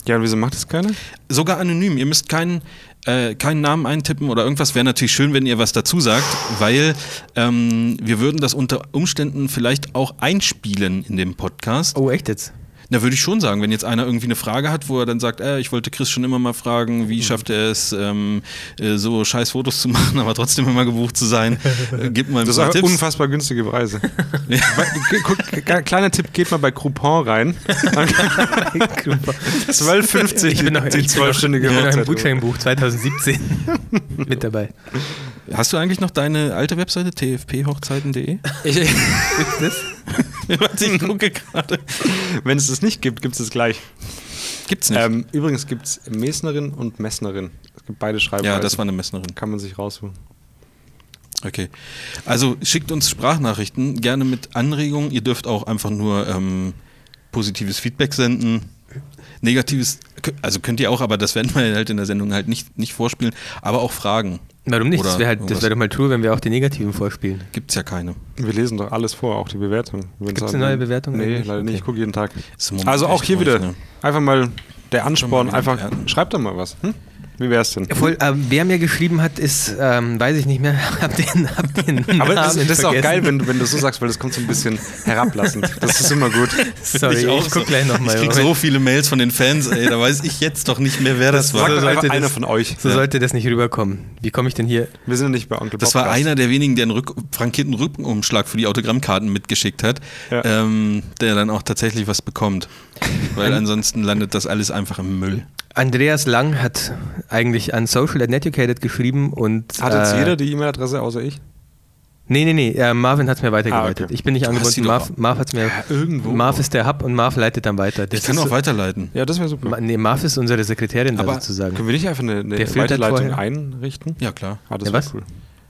Ja, und wieso macht das keiner? Sogar anonym. Ihr müsst keinen, äh, keinen Namen eintippen oder irgendwas. Wäre natürlich schön, wenn ihr was dazu sagt, weil ähm, wir würden das unter Umständen vielleicht auch einspielen in dem Podcast. Oh, echt jetzt? Na, würde ich schon sagen, wenn jetzt einer irgendwie eine Frage hat, wo er dann sagt, äh, ich wollte Chris schon immer mal fragen, wie schafft er es, ähm, äh, so scheiß Fotos zu machen, aber trotzdem immer gebucht zu sein, äh, gib mal ein Das paar sind Tipps. unfassbar günstige Preise. Guck, ge- kleiner Tipp, geht mal bei Groupon rein. 12,50 Ich bin noch, die ich ich zwölfstündige bin noch im Hochzeit. Gutscheinbuch 2017 mit dabei. Hast du eigentlich noch deine alte Webseite tfphochzeiten.de? Das? Warte, ich gucke gerade. Wenn es das nicht gibt, gibt es es gleich. Gibt's nicht. Ähm, übrigens gibt es Mesnerin und Messnerin. Es gibt beide Schreibweisen. ja, das war eine Messnerin. Kann man sich raussuchen. Okay. Also schickt uns Sprachnachrichten, gerne mit Anregungen. Ihr dürft auch einfach nur ähm, positives Feedback senden. Negatives, also könnt ihr auch, aber das werden wir halt in der Sendung halt nicht, nicht vorspielen. Aber auch Fragen. Warum nicht? Oder Das wäre halt, das wär doch mal true, wenn wir auch die negativen vorspielen. Gibt's ja keine. Wir lesen doch alles vor, auch die Bewertung. Gibt's eine neue Bewertung Nee, eigentlich? leider nicht. Ich gucke jeden Tag. Also auch hier wieder ne? einfach mal der Ansporn, einfach schreibt doch mal was. Hm? Wie wär's denn? Voll, ähm, wer mir geschrieben hat, ist, ähm, weiß ich nicht mehr, hab den, hab den Aber das, das ist auch geil, wenn, du- wenn du so sagst, weil das kommt so ein bisschen herablassend. Das ist immer gut. Sorry, ich, auch guck gleich nochmal. Ich krieg so viele Mails von den Fans, ey, da weiß ich jetzt doch nicht mehr, wer das, Sag war. doch sollte das- einer von euch. So sollte das nicht rüberkommen. Wie komme ich denn hier? Wir sind ja nicht bei Onkel Das war einer der wenigen, der einen Rück frankierten Rückenumschlag für die Autogrammkarten mitgeschickt hat, Ja. ähm, der dann auch tatsächlich was bekommt. Weil ansonsten landet das alles einfach im Müll. Andreas Lang hat eigentlich an Social and Educated geschrieben und. Hat jetzt äh, jeder die E-Mail-Adresse außer ich? Nee, nee, nee. Äh, Marvin hat es mir weitergeleitet. Ah, okay. Ich bin nicht Du angebunden. Marv, Marv hat's mir. irgendwo. Marv ist der Hub und Marv leitet dann weiter. Das Ich kann ist auch so- weiterleiten. Ja, das wäre super. Ma- Nee, Marv ist unsere Sekretärin da Aber sozusagen. Können wir nicht einfach eine, eine Der Weiterleitung einrichten? Ja, klar. Ah, das Ja, wäre was? cool.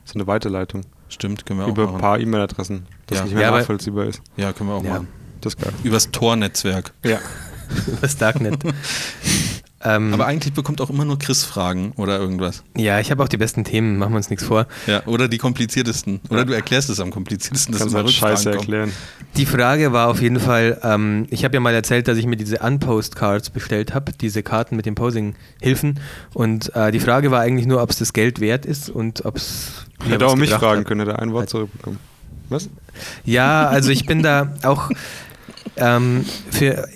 So eine Weiterleitung. Stimmt, können wir auch Über ein machen. paar E-Mail-Adressen, das Ja. nicht mehr Ja, nachvollziehbar ist. Ja, können wir auch Ja. machen. Das ist geil. Übers Tor-Netzwerk. Ja. Das Darknet. ähm, Aber eigentlich bekommt auch immer nur Chris Fragen oder irgendwas. ja, ich habe auch die besten Themen, machen wir uns nichts vor. Ja, oder die kompliziertesten. Oder du erklärst es am kompliziertesten, dass Kannst immer halt Scheiße kommen. erklären. Die Frage war auf jeden Fall, ähm, ich habe ja mal erzählt, dass ich mir diese Unpost-Cards bestellt habe, diese Karten mit den Posing-Hilfen. Und äh, die Frage war eigentlich nur, ob es das Geld wert ist und ob es. Hätte auch mich fragen hat. können, hätte ein Wort zurückbekommen. Was? Ja, also ich bin da auch. Ähm, für,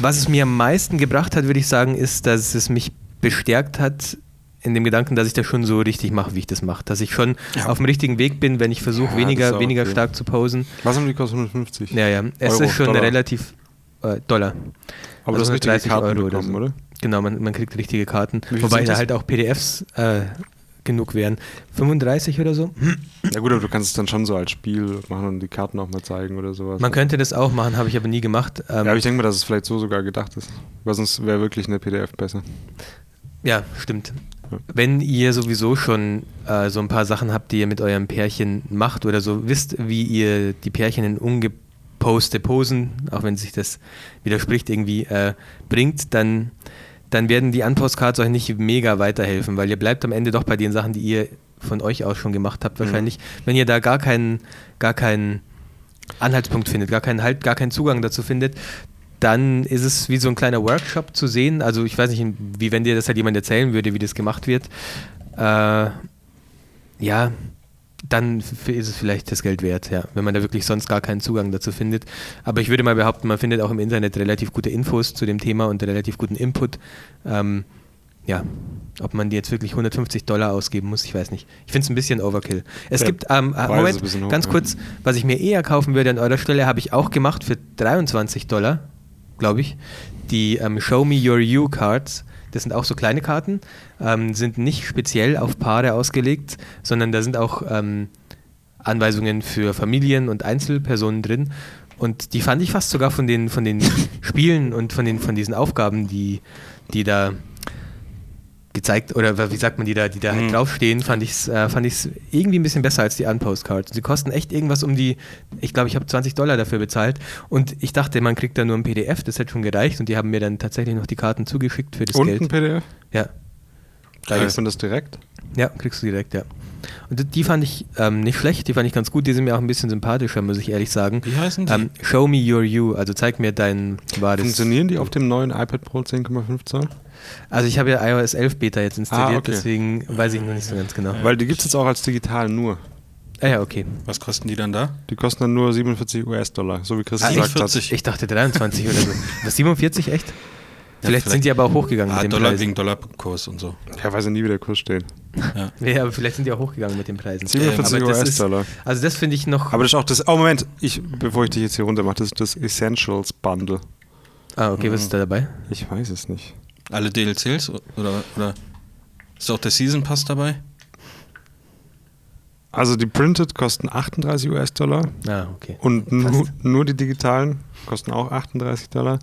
was es mir am meisten gebracht hat, würde ich sagen, ist, dass es mich bestärkt hat in dem Gedanken, dass ich das schon so richtig mache, wie ich das mache. Dass ich schon Ja. auf dem richtigen Weg bin, wenn ich versuche, Ja, weniger, weniger okay. stark zu posen. Was haben die gekostet? 150? Ja, ja. Es Euro, ist schon Dollar. relativ äh, Dollar. Aber also das richtige 30 Karten Euro oder bekommen, so. oder? Genau, man, man kriegt richtige Karten. Wobei da halt auch PDFs äh, genug wären. 35 oder so? Ja gut, aber du kannst es dann schon so als Spiel machen und die Karten auch mal zeigen oder sowas. Man könnte das auch machen, habe ich aber nie gemacht. Ähm, ja, aber ich denke mal, dass es vielleicht so sogar gedacht ist. Weil sonst wäre wirklich eine PDF besser. Ja, stimmt. Ja. Wenn ihr sowieso schon äh, so ein paar Sachen habt, die ihr mit eurem Pärchen macht oder so, wisst, wie ihr die Pärchen in ungeposte Posen, auch wenn sich das widerspricht, irgendwie äh, bringt, dann, dann werden die Unpost-Cards euch nicht mega weiterhelfen, weil ihr bleibt am Ende doch bei den Sachen, die ihr von euch aus schon gemacht habt, wahrscheinlich. Wenn ihr da gar keinen, gar keinen Anhaltspunkt findet, gar keinen Halt, gar keinen Zugang dazu findet, dann ist es wie so ein kleiner Workshop zu sehen. Also ich weiß nicht, wie wenn dir das halt jemand erzählen würde, wie das gemacht wird. Äh, ja, dann ist es vielleicht das Geld wert, ja, wenn man da wirklich sonst gar keinen Zugang dazu findet. Aber ich würde mal behaupten, man findet auch im Internet relativ gute Infos zu dem Thema und relativ guten Input. Ähm, ja, ob man die jetzt wirklich 150 Dollar ausgeben muss, ich weiß nicht. Ich finde es ein bisschen Overkill. Es Der gibt, ähm, ist Moment, hoch, ganz ja. kurz, was ich mir eher kaufen würde an eurer Stelle, habe ich auch gemacht für 23 Dollar, glaube ich. Die ähm, Show Me Your You Cards. Das sind auch so kleine Karten, ähm, sind nicht speziell auf Paare ausgelegt, sondern da sind auch ähm, Anweisungen für Familien und Einzelpersonen drin. Und die fand ich fast sogar von den, von den Spielen und von, den, von diesen Aufgaben, die, die da gezeigt, oder wie sagt man, die da, die da halt Mhm. draufstehen, fand ich es äh, fand ich's irgendwie ein bisschen besser als die Unpostcards. Sie kosten echt irgendwas um die, ich glaube, ich habe 20 Dollar dafür bezahlt und ich dachte, man kriegt da nur ein PDF, das hätte schon gereicht und die haben mir dann tatsächlich noch die Karten zugeschickt für das Und Geld. ein PDF? Ja, Da kriegst du das direkt? ja, kriegst du direkt, ja. Und die fand ich ähm, nicht schlecht, die fand ich ganz gut, die sind mir auch ein bisschen sympathischer, muss ich ehrlich sagen. Wie heißen die? Ähm, Show me your you, also zeig mir dein wahres. Funktionieren die auf dem neuen iPad Pro 10,5 Zoll? Also ich habe ja iOS 11 Beta jetzt installiert, Ah, okay. deswegen weiß ich noch nicht so ganz genau. Weil die gibt es jetzt auch als digital nur. Ah ja, okay. Was kosten die dann da? Die kosten dann nur 47 US-Dollar, so wie Chris Ah, gesagt 47. Ich dachte 23 oder so. Was, 47 echt? Vielleicht, sind die aber auch hochgegangen Ah, mit den Dollar Preisen. wegen Dollarkurs und so. Ja, weiß ja nie, wie der Kurs steht. Ja. Ja, aber vielleicht sind die auch hochgegangen mit den Preisen. 47 aber das ist, US-Dollar. also das finde ich noch. Aber das ist auch das. Oh, Moment, ich, bevor ich dich jetzt hier runter mache, das ist das Essentials Bundle. ah, okay, was ist da dabei? Ich weiß es nicht. Alle DLCs oder, oder ist auch der Season Pass dabei? Also die Printed kosten 38 US-Dollar Ah, okay. und nu, Fast. nur die digitalen kosten auch 38 Dollar.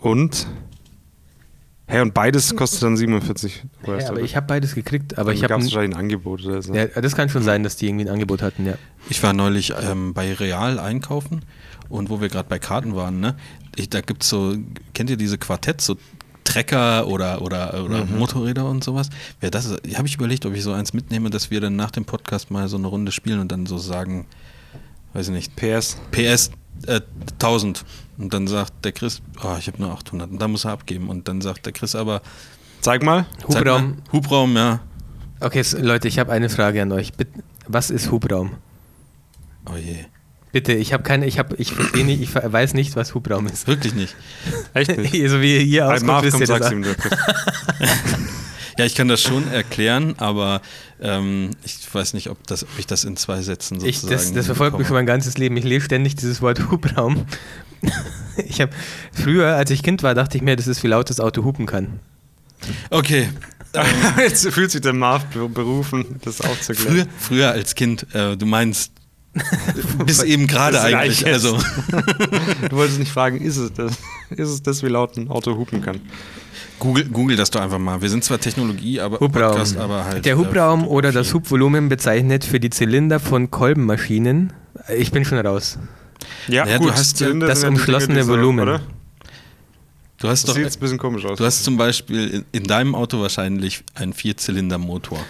Und. Hä, und beides kostet dann 47 US-Dollar. Ja, aber ich habe beides gekriegt, aber ich gab habe. es wahrscheinlich ein Angebot oder so. Ja, das kann schon sein, dass die irgendwie ein Angebot hatten, ja. Ich war neulich ähm, bei Real einkaufen und wo wir gerade bei Karten waren, ne? Ich, da gibt's so, kennt ihr diese Quartetts, so Trecker oder, oder, oder Motorräder und sowas? Wer das habe ich überlegt, ob ich so eins mitnehme, dass wir dann nach dem Podcast mal so eine Runde spielen und dann so sagen, weiß ich nicht, PS. PS äh, 1000. Und dann sagt der Chris, oh, ich habe nur 800. Und da muss er abgeben. Und dann sagt der Chris aber, Zeig mal. zeig Hubraum. mal, Hubraum, ja. Okay, so, Leute, ich habe eine Frage an euch. Bitte, was ist Hubraum? Oh je. Bitte, ich habe keine, ich habe, ich verstehe nicht, ich weiß nicht, was Hubraum ist. Wirklich nicht. Echt nicht. so wie ihr auskommt, wisst ihr kommt, das ihm der Chris. Ja, ich kann das schon erklären, aber ähm, ich weiß nicht, ob, das, ob ich das in zwei Sätzen Ich, sozusagen das, das verfolgt mich schon mein ganzes Leben. Ich lese ständig dieses Wort Hubraum. Ich habe früher, als ich Kind war, dachte ich mir, das ist wie laut das Auto hupen kann. Okay. Jetzt fühlt sich der Marv be- berufen, das Früher, aufzuklären. früher als Kind, äh, du meinst bis eben gerade eigentlich. Also, Du wolltest nicht fragen, ist es das? Ist es das, wie laut ein Auto hupen kann? Google, Google das doch einfach mal. Wir sind zwar Technologie, aber Hubraum. Podcast, aber halt. Der äh, Hubraum oder das. Hubvolumen bezeichnet für die Zylinder von Kolbenmaschinen. Ich bin schon raus. Ja, Ja, du hast ja Zylinder das umschlossene Dinge, Volumen. Oder? Du hast Das doch. sieht jetzt ein bisschen komisch aus. Du hast zum Beispiel in, in deinem Auto wahrscheinlich einen Vierzylindermotor. Und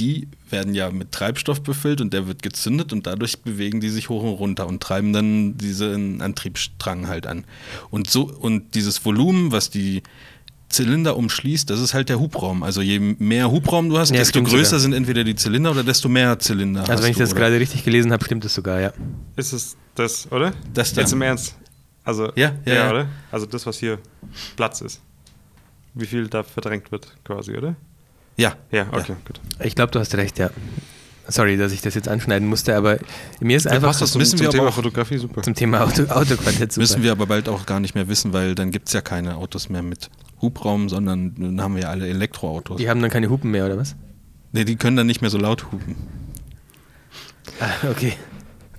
die werden ja mit Treibstoff befüllt und der wird gezündet und dadurch bewegen die sich hoch und runter und treiben dann diesen Antriebsstrang halt an. Und so, und dieses Volumen, was die Zylinder umschließt, das ist halt der Hubraum. Also je mehr Hubraum du hast, Ja, desto größer sogar. sind entweder die Zylinder oder desto mehr Zylinder hast Also wenn ich du, das oder? gerade richtig gelesen habe, stimmt das sogar, ja. Ist es das, oder? Das da. Jetzt im Ernst. Also, Ja, ja, ja. oder? Also das, was hier Platz ist. Wie viel da verdrängt wird, quasi, oder? Ja. Ja, okay, gut. Ich glaube, du hast recht, ja. Sorry, dass ich das jetzt anschneiden musste, aber mir ist einfach passt das müssen zum, wir zum aber Thema auch- Fotografie super. zum Thema Auto, Autoquartett super. Müssen wir aber bald auch gar nicht mehr wissen, weil dann gibt es ja keine Autos mehr mit Hubraum, sondern dann haben wir ja alle Elektroautos. Die haben dann keine Hupen mehr, oder was? Nee, die können dann nicht mehr so laut hupen. Ah, okay.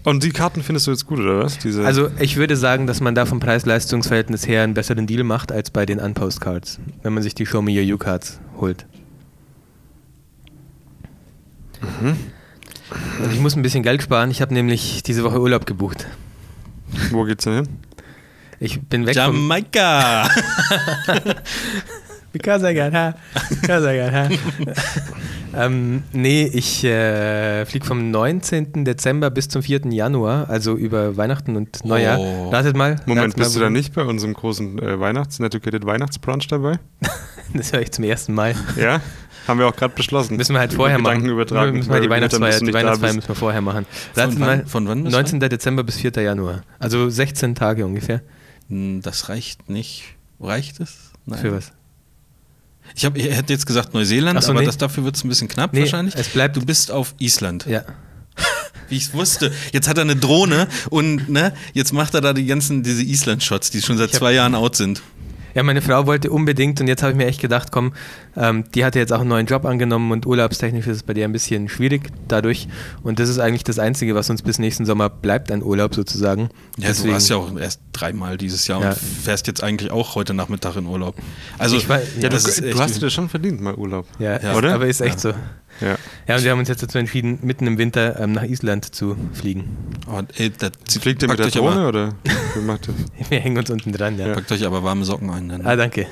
Und die Karten findest du jetzt gut, oder was? Diese Also ich würde sagen, dass man da vom Preis-Leistungs-Verhältnis her einen besseren Deal macht als bei den Unpost-Cards, wenn man sich die Show Me Your You-Cards holt. Mhm. Und ich muss ein bisschen Geld sparen. Ich habe nämlich diese Woche Urlaub gebucht. wo geht's denn hin? Ich bin weg. Jamaika! Because I got her. Because I got her. ähm, nee, ich äh, fliege vom 19. Dezember bis zum 4. Januar, also über Weihnachten und Neujahr. Oh. Ratet mal. Moment, ratet mal, bist du da nicht bei unserem großen äh, Weihnachts-, Netiquette Weihnachtsbrunch dabei? Das höre ich zum ersten Mal. Ja? Haben wir auch gerade beschlossen. Müssen wir halt vorher Über machen. Gedanken übertragen. Müssen wir die damit Weihnachtsfeier, die Weihnachtsfeier müssen wir vorher machen. Von wann- mal. von wann bis 19. Dezember bis 4. Januar. Also 16 Tage ungefähr. Hm, Das reicht nicht. Reicht es? Nein. Für was? Ich, hab, ich hätte jetzt gesagt Neuseeland, so, aber nee. das, dafür wird es ein bisschen knapp Nee, wahrscheinlich. es bleibt- du bist auf Island. Ja. Wie ich es wusste. Jetzt hat er eine Drohne und ne, jetzt macht er da die ganzen, diese Island-Shots, die schon seit Ich hab- zwei Jahren out sind. Ja, meine Frau wollte unbedingt und jetzt habe ich mir echt gedacht, komm, ähm, die hatte jetzt auch einen neuen Job angenommen und urlaubstechnisch ist es bei der ein bisschen schwierig dadurch. Und das ist eigentlich das Einzige, was uns bis nächsten Sommer bleibt an Urlaub sozusagen. Ja, Deswegen- du warst ja auch erst dreimal dieses Jahr Ja. und fährst jetzt eigentlich auch heute Nachmittag in Urlaub. Also, Ich weiß- Ja, das du, ist du echt- hast dir schon verdient, mal Urlaub. Ja, Ja. Oder? aber ist echt so. Ja. Ja, und wir haben uns jetzt dazu entschieden, mitten im Winter ähm, nach Island zu fliegen. Oh, ey, da Fliegt ihr mit der Drohne aber, oder wie macht ihr? Wir hängen uns unten dran, ja. Ja. Packt euch aber warme Socken ein. Dann. Ah, danke.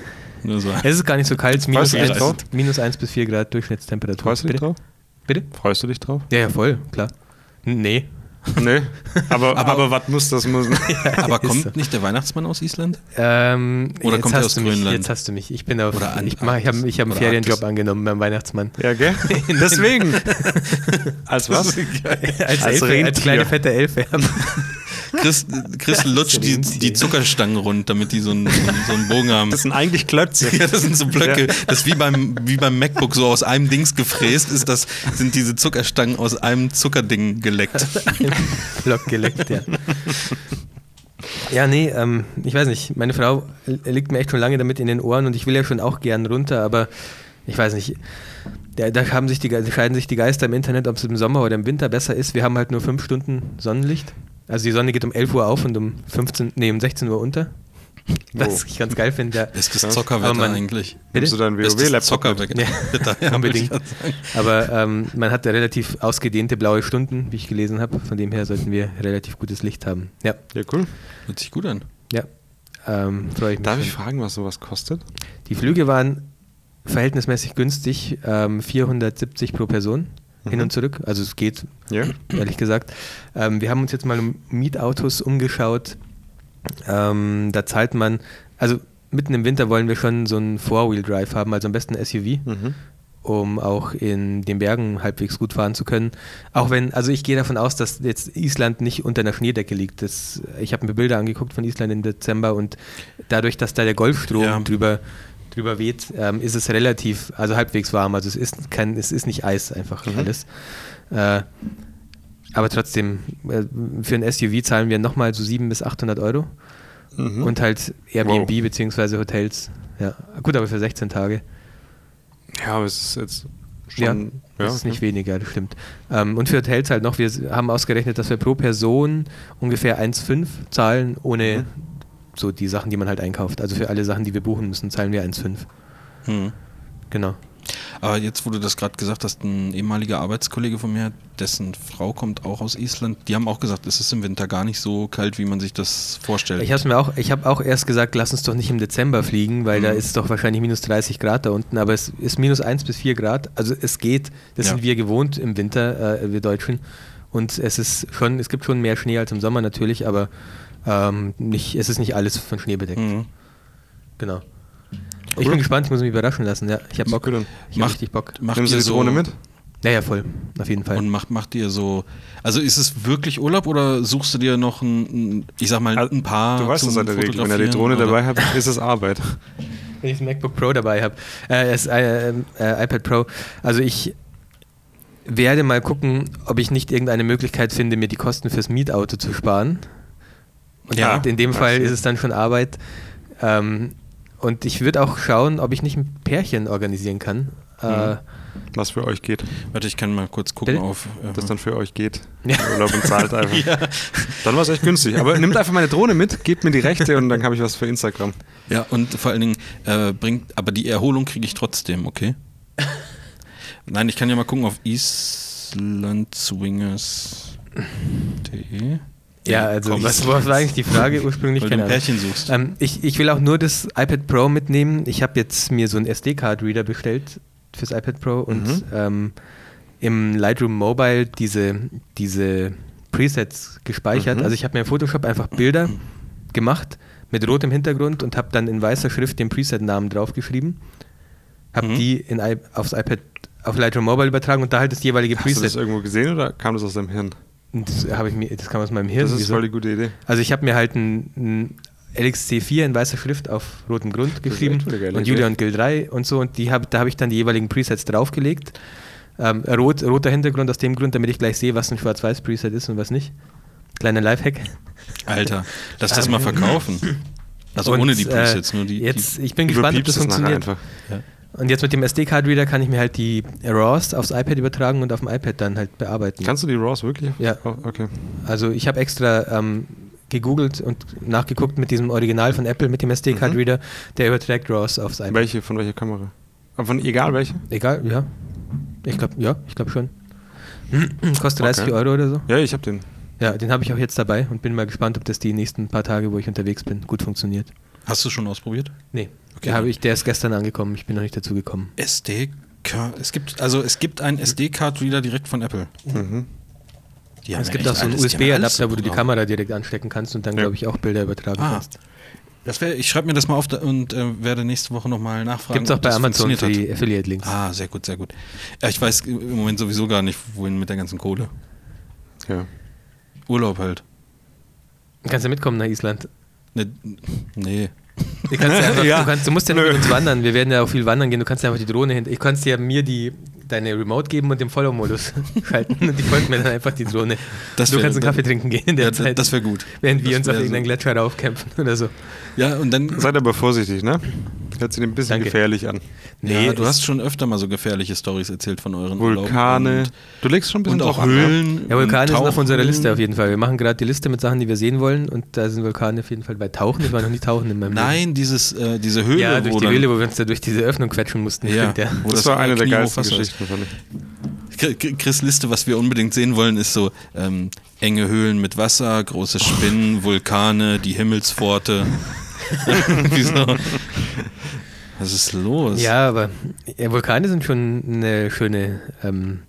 Nur so. Es ist gar nicht so kalt, es ist minus Freust du dich 1, drauf? minus 1 bis 4 Grad Durchschnittstemperatur. Freust du dich Bitte? drauf? Bitte? Freust du dich drauf? Ja, ja, voll, klar. N- Nee. Nee, aber, aber, aber was muss, das muss. Aber kommt so. nicht der Weihnachtsmann aus Island? Ähm, Oder kommt er aus du mich, Grönland? Jetzt hast du mich. Ich bin auf. Oder an- ich mach, ich habe ich hab einen oder Ferienjob Arktis. angenommen beim Weihnachtsmann. Ja, gell? Deswegen. Als was? als, Als Elfe, als Rentier. kleine fette Elfe. Chris, Chris lutscht die, die Zuckerstangen rund, damit die so einen, so einen Bogen haben. Das sind eigentlich Klötze. Ja, das sind so Blöcke. Ja. Das ist wie beim, wie beim MacBook so aus einem Dings gefräst ist, das sind diese Zuckerstangen aus einem Zuckerding geleckt. Block geleckt, ja. Ja, nee, ähm, ich weiß nicht. Meine Frau liegt mir echt schon lange damit in den Ohren und ich will ja schon auch gern runter, aber ich weiß nicht. Da, da haben sich die, scheiden sich die Geister im Internet, ob es im Sommer oder im Winter besser ist. Wir haben halt nur fünf Stunden Sonnenlicht. Also die Sonne geht um 11 Uhr auf und um 15, nee, um 16 Uhr unter. Was Oh. ich ganz geil finde. Ja. Bestes Ja. Zockerwetter Aber man- eigentlich. Nimmst du deinen WoW-Laptop? Zockerwetter. Ja, ja, unbedingt. Aber ähm, man hat ja relativ ausgedehnte blaue Stunden, wie ich gelesen habe. Von dem her sollten wir relativ gutes Licht haben. Ja, Ja, cool. Hört sich gut an. ja. Ähm, freue ich mich. Darf schon. ich fragen, was sowas kostet? Die Flüge waren verhältnismäßig günstig, ähm, 470 pro Person hin Mhm. und zurück. Also es geht, Ja. ehrlich gesagt. Ähm, wir haben uns jetzt mal um Mietautos umgeschaut. Ähm, da zahlt man, also mitten im Winter wollen wir schon so einen Four-Wheel-Drive haben, also am besten ein SUV, Mhm. um auch in den Bergen halbwegs gut fahren zu können. Auch wenn, also ich gehe davon aus, dass jetzt Island nicht unter einer Schneedecke liegt. Das, ich habe mir Bilder angeguckt von Island im Dezember und dadurch, dass da der Golfstrom Ja. drüber, drüber weht, ähm, ist es relativ, also halbwegs warm. Also es ist kein, es ist nicht Eis einfach Mhm. alles. Äh, aber trotzdem, äh, für ein SUV zahlen wir nochmal so 700 bis 800 Euro. Mhm. Und halt Airbnb Wow. beziehungsweise Hotels. Ja, gut, aber für 16 Tage. Ja, aber es ist jetzt Ja, schon. das ist nicht weniger, das stimmt. Ähm, und für Hotels halt noch, wir haben ausgerechnet, dass wir pro Person ungefähr 1,5 zahlen, ohne Mhm. So die Sachen, die man halt einkauft. Also für alle Sachen, die wir buchen müssen, zahlen wir 1,5. Hm. Genau. Aber jetzt, wo du das gerade gesagt hast, ein ehemaliger Arbeitskollege von mir, dessen Frau kommt auch aus Island, die haben auch gesagt, es ist im Winter gar nicht so kalt, wie man sich das vorstellt. Ich habe mir auch, ich habe auch erst gesagt, lass uns doch nicht im Dezember fliegen, weil da Mhm. ist es doch wahrscheinlich minus 30 Grad da unten, aber es ist minus 1 bis 4 Grad. Also es geht, das Ja. sind wir gewohnt im Winter, äh, wir Deutschen. Und es ist schon, es gibt schon mehr Schnee als im Sommer natürlich, aber ähm, nicht, es ist nicht alles von Schnee bedeckt. Mhm. Genau. Ich bin gespannt, ich muss mich überraschen lassen. Ja, ich habe Bock. Ich Macht- richtig Bock. Macht Nimmst du die Drohne so, mit? Ja, ja, voll. Auf jeden Fall. Und macht, macht ihr so, also ist es wirklich Urlaub oder suchst du dir noch ein, ich sag mal, ein paar Du weißt das in der Regel. Wenn er die Drohne oder? dabei hat, ist es Arbeit. Wenn ich das MacBook Pro dabei habe. Äh, das äh, äh, iPad Pro. Also ich werde mal gucken, ob ich nicht irgendeine Möglichkeit finde, mir die Kosten fürs Mietauto zu sparen. Und Ja, in dem Fall ist es dann schon Arbeit. Ähm, und ich würde auch schauen, ob ich nicht ein Pärchen organisieren kann. Äh, Was für euch geht. Warte, ich kann mal kurz gucken Bitte? auf. äh, Das dann für euch geht. Ja. Urlaub und zahlt einfach. Dann war es echt günstig. Aber nimmt einfach meine Drohne mit, gebt mir die Rechte und dann habe ich was für Instagram. ja, und vor allen Dingen äh, bringt, aber die Erholung kriege ich trotzdem, okay? Nein, ich kann ja mal gucken auf islandswingers.de. ja, also komm. was, war eigentlich die Frage ursprünglich? Weil du ein. Pärchen suchst. Ähm, ich, ich will auch nur das iPad Pro mitnehmen. Ich habe jetzt mir so einen SD-Card-Reader bestellt fürs iPad Pro und Mhm. ähm, im Lightroom Mobile diese, diese Presets gespeichert. Mhm. Also ich habe mir in Photoshop einfach Bilder gemacht mit rotem Hintergrund und habe dann in weißer Schrift den Preset-Namen draufgeschrieben. Habe Mhm. die in, aufs iPad auf Lightroom Mobile übertragen und da halt das jeweilige Hast du das Preset. irgendwo gesehen oder kam das aus deinem Hirn? Das, habe ich mir, das kam aus meinem Hirn. Das ist voll die gute Idee. Also ich habe mir halt ein, ein LXC4 in weißer Schrift auf rotem Grund geschrieben und Idee. Julia und Gil 3 und so und die hab, da habe ich dann die jeweiligen Presets draufgelegt. Ähm, rot, roter Hintergrund aus dem Grund, damit ich gleich sehe, was ein Schwarz-Weiß-Preset ist und was nicht. Kleiner Lifehack. Alter, lass das mal verkaufen. Also Und, ohne die äh, Presets, nur die. Jetzt, ich bin gespannt, ob das funktioniert. einfach. die, Und jetzt mit dem SD-Card-Reader kann ich mir halt die RAWs aufs iPad übertragen und auf dem iPad dann halt bearbeiten. Kannst du die RAWs wirklich? Ja. Oh, okay. Also ich habe extra ähm, gegoogelt und nachgeguckt mit diesem Original von Apple, mit dem SD-Card-Reader, der überträgt RAWs aufs iPad. Welche, von welcher Kamera? Aber von egal welche? Egal, ja. Ich glaube, ja, ich glaube schon. Kostet 30 Okay. Euro oder so. Ja, ich habe den. Ja, den habe ich auch jetzt dabei und bin mal gespannt, ob das die nächsten paar Tage, wo ich unterwegs bin, gut funktioniert. Hast du schon ausprobiert? Nee, Okay. der, habe ich, der ist gestern angekommen, ich bin noch nicht dazu gekommen. SD. Es gibt, also es gibt einen SD-Card-Reader direkt von Apple. Mhm. Haben Es gibt auch so einen USB-Adapter, wo du die. Kamera direkt anstecken kannst und dann, Ja. glaube ich, auch Bilder übertragen Ah. kannst. Das wär, ich schreibe mir das mal auf da- und äh, werde nächste Woche nochmal nachfragen. Gibt es auch bei Amazon für die Affiliate-Links. Ah, sehr gut, sehr gut. Ja, ich weiß im Moment sowieso gar nicht, wohin mit der ganzen Kohle. Ja. Urlaub halt. Kannst du mitkommen nach Island? Ne, nee. Du, kannst ja einfach, Ja. du, kannst, du musst ja Nö. mit uns wandern. Wir werden ja auch viel wandern gehen. Du kannst ja einfach die Drohne hin. Ich kannst ja mir die, deine Remote geben und den Follow-Modus schalten. Und die folgt mir dann einfach die Drohne. Das du wär- kannst einen Kaffee trinken gehen in der Ja, Zeit. das wäre gut. während wir das uns auf irgendeinen so. Gletscher raufkämpfen oder so. Ja, und dann. Seid aber vorsichtig, ne? Hört sich ein bisschen Danke. gefährlich an. ja, du hast schon öfter mal so gefährliche Stories erzählt von euren Vulkane. Du legst schon ein bisschen und auch an, ne? Höhlen. Ja, Vulkane sind auf unserer. Liste auf jeden Fall. Wir machen gerade die Liste mit Sachen, die wir sehen wollen. Und da sind Vulkane auf jeden Fall bei Tauchen. Ich war noch nie tauchen in meinem Leben. Nein, dieses, äh, diese Höhle. Ja, durch wo die Höhle, wo wir uns da durch diese Öffnung quetschen mussten. Ja, Stimmt, ja. wo Das war eine der geilsten. Geschichten, fand ich. Chris Liste, was wir unbedingt sehen wollen, ist so ähm, enge Höhlen mit Wasser, große Spinnen, Vulkane, die Himmelspforte. Wieso? Was ist los? Ja, aber ja, Vulkane sind schon eine schöne, ähm,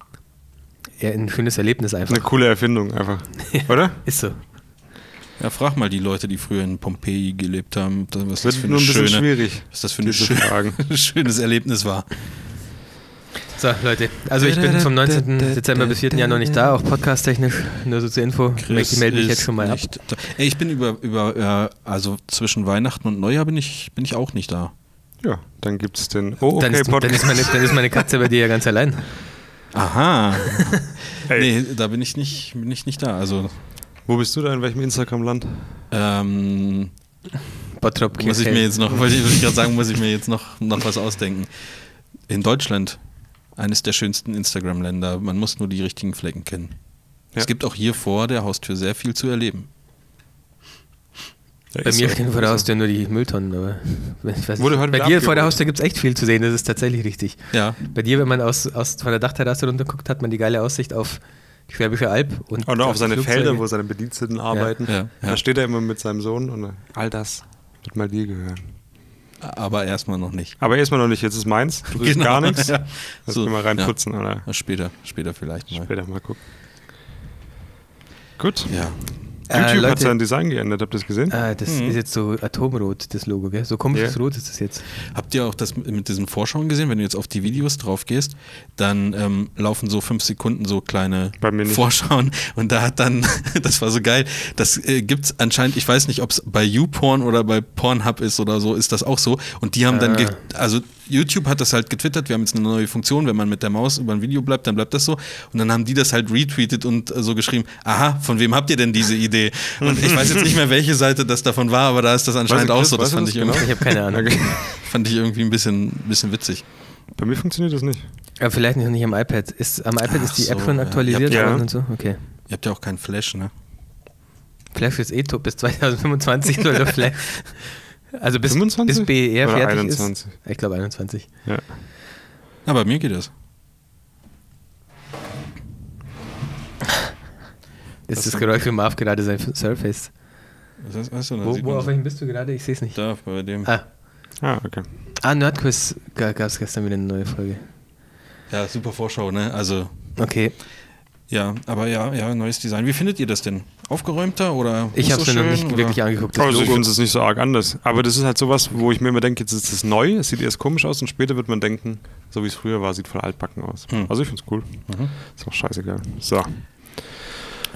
ja, ein schönes Erlebnis einfach. Eine coole Erfindung einfach. Oder? Ist so. Ja, frag mal die Leute, die früher in Pompeji gelebt haben, was das Wird für eine ein bisschen schöne, schwierig. was das für eine schöne, Fragen. schönes Erlebnis war. So, Leute. Also ich bin vom 19. Dezember bis 4. Januar nicht da, auch podcast-technisch, nur so zur Info. Chris ich melde mich jetzt schon mal ab. Ey, ich bin über, über äh, also zwischen Weihnachten und Neujahr bin ich, bin ich auch nicht da. Ja, dann gibt es den Oh, Dann, okay ist, dann, ist meine, dann ist meine Katze bei dir ja ganz allein. Aha. Hey. Nee, da bin ich nicht, bin ich nicht da. Also Wo bist du da? In welchem Instagram-Land? ähm, Bottrop, muss ich mir jetzt noch, wollte ich gerade sagen, muss ich mir jetzt noch, noch was ausdenken. In Deutschland, eines der schönsten Instagram-Länder. Man muss nur die richtigen Flecken kennen. Ja. Es gibt auch hier vor der Haustür sehr viel zu erleben. Ja, Bei mir so. stehen vor der. Haustür nur die Mülltonnen, aber ich weiß Wurde nicht. heute bei dir vor der. Haustür gibt es echt viel zu sehen, das ist tatsächlich richtig. Ja. Bei dir, wenn man aus, aus von der Dachterrasse runterguckt, hat man die geile Aussicht auf die Schwäbische Alb und Und auf seine Flugzeuge. Felder, wo seine Bediensteten arbeiten. ja, ja. Da steht er immer mit seinem Sohn und all das wird mal dir gehören. Aber erstmal noch nicht. Aber erstmal noch nicht, jetzt ist meins. Du kriegst gar nichts. Ja. Lass So, mal ja. reinputzen, oder? Ja, Später, später vielleicht mal. Später mal gucken. Gut. Ja. Äh, YouTube hat Leute- sein Design geändert, habt ihr das gesehen? Ah, das Mhm. ist jetzt so Atomrot, das Logo, gell? So komisches Ja. Rot ist das jetzt. Habt ihr auch das mit diesen Vorschauen gesehen? Wenn du jetzt auf die Videos drauf gehst, dann ähm, laufen so fünf Sekunden so kleine Bei mir nicht. Vorschauen und da hat dann, das war so geil, das äh, gibt's anscheinend, ich weiß nicht, ob es bei YouPorn oder bei Pornhub ist oder so, ist das auch so. Und die haben dann, Ah. also YouTube hat das halt getwittert, wir haben jetzt eine neue Funktion, wenn man mit der Maus über ein Video bleibt, dann bleibt das so. Und dann haben die das halt retweetet und äh, so geschrieben, aha, von wem habt ihr denn diese Idee? Und ich weiß jetzt nicht mehr, welche Seite das davon war, aber da ist das anscheinend Weißt du, auch so. Das fand das ich, genau? irgendwie, Ich habe keine Ahnung. fand ich irgendwie ein bisschen, bisschen witzig. Bei mir funktioniert das nicht. Aber vielleicht nicht, nicht am iPad. Ist, am iPad Ach ist die App so, schon ja. aktualisiert Ja. worden und so? Okay. Ihr habt ja auch keinen Flash, ne? Flash ist eh top. Bis 2025 soll der Flash. Also bis, 25? bis BER Oder fertig 21? ist. Ich glaube 21. Ja. Aber mir geht das. Ist das Geräusch für Marv gerade sein Surface? Das, weißt du, dann Wo, wo auf welchem bist du gerade? Ich sehe es nicht. da bei dem. Ah, Ah, okay. ah Nerdquiz gab es gestern wieder eine neue Folge. Ja, super Vorschau, ne? Also, Okay. ja, aber ja, ja, neues Design. Wie findet ihr das denn? Aufgeräumter oder? Ich habe es so mir noch nicht oder? wirklich angeguckt. Das Also ich Logo. finde es nicht so arg anders. Aber das ist halt sowas, wo ich mir immer denke, jetzt ist es neu, es sieht erst komisch aus und später wird man denken, so wie es früher war, sieht voll altbacken aus. Hm. Also ich finde es cool. Mhm. Ist auch scheißegal. So.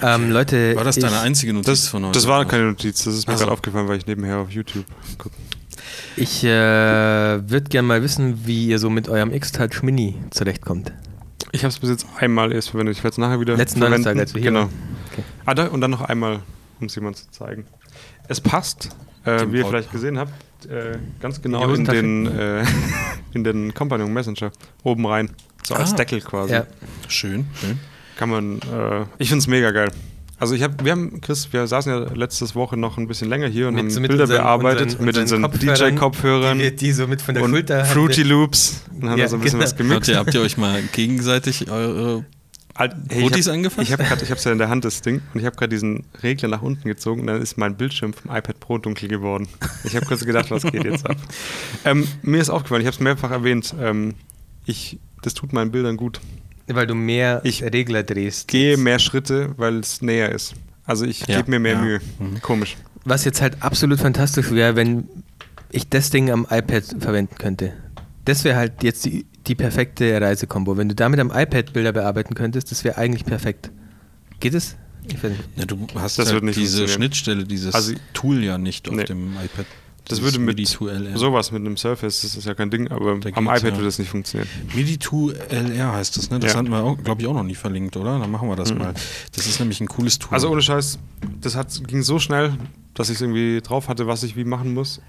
Ähm, Leute, War das ich, deine einzige Notiz Das, von heute? das war keine Notiz, das ist mir Ach so. gerade aufgefallen, weil ich nebenher auf YouTube gucke. Ich äh, würde gerne mal wissen, wie ihr so mit eurem X-Touch Mini zurechtkommt. Ich habe es bis jetzt einmal erst verwendet. Ich werde es nachher wieder Letzten verwenden. Donnerstag, als wir hier genau. waren. Okay. Ah, da, und dann noch einmal, um es jemand zu zeigen. Es passt, äh, wie ihr vielleicht gesehen habt, äh, ganz genau in den, äh, in den Companion Messenger oben rein. So als Ah. Deckel quasi. Ja. Schön, schön. Kann man, äh, ich finde es mega geil. Also ich habe, wir haben, Chris, wir saßen ja letztes Woche noch ein bisschen länger hier und haben so mit Bilder unseren- bearbeitet unseren- mit unseren unseren Kopfhörern, DJ-Kopfhörern Die, die so mit von der und Schulter Fruity. Loops und haben Ja, da so ein bisschen genau. was Habt gemixt. ihr, habt ihr euch mal gegenseitig eure Alt- hey, hab, angefasst? Ich habe gerade, ich habe es ja in der Hand das Ding und ich habe gerade diesen Regler nach unten gezogen und dann ist mein Bildschirm vom iPad Pro dunkel geworden. Ich habe kurz gedacht, was geht jetzt ab? Ähm, mir ist aufgefallen, ich habe es mehrfach erwähnt. Ähm, ich, das tut meinen Bildern gut. Weil du mehr Ich Regler drehst. Gehe mehr Schritte, weil es näher ist. Also ich Ja, gebe mir mehr ja. Mühe. Mhm. Komisch. Was jetzt halt absolut fantastisch wäre, wenn ich das Ding am iPad verwenden könnte. Das wäre halt jetzt die, die perfekte Reisekombo. Wenn du damit am iPad Bilder bearbeiten könntest, das wäre eigentlich perfekt. Geht es? Ich weiß nicht. Ja, du hast Das halt wird nicht diese. Schnittstelle, dieses Also- Tool ja nicht auf Nee. dem iPad. Das Dieses würde mit MIDI to LR. sowas mit einem Surface, das ist ja kein Ding, aber Da am iPad ja. würde das nicht funktionieren. MIDI to LR heißt das, ne? Das Ja. hatten wir, glaube ich, auch noch nie verlinkt, oder? Dann machen wir das mal. Das ist nämlich ein cooles Tool. Also ohne Scheiß, das hat, ging so schnell, dass ich es irgendwie drauf hatte, was ich wie machen muss.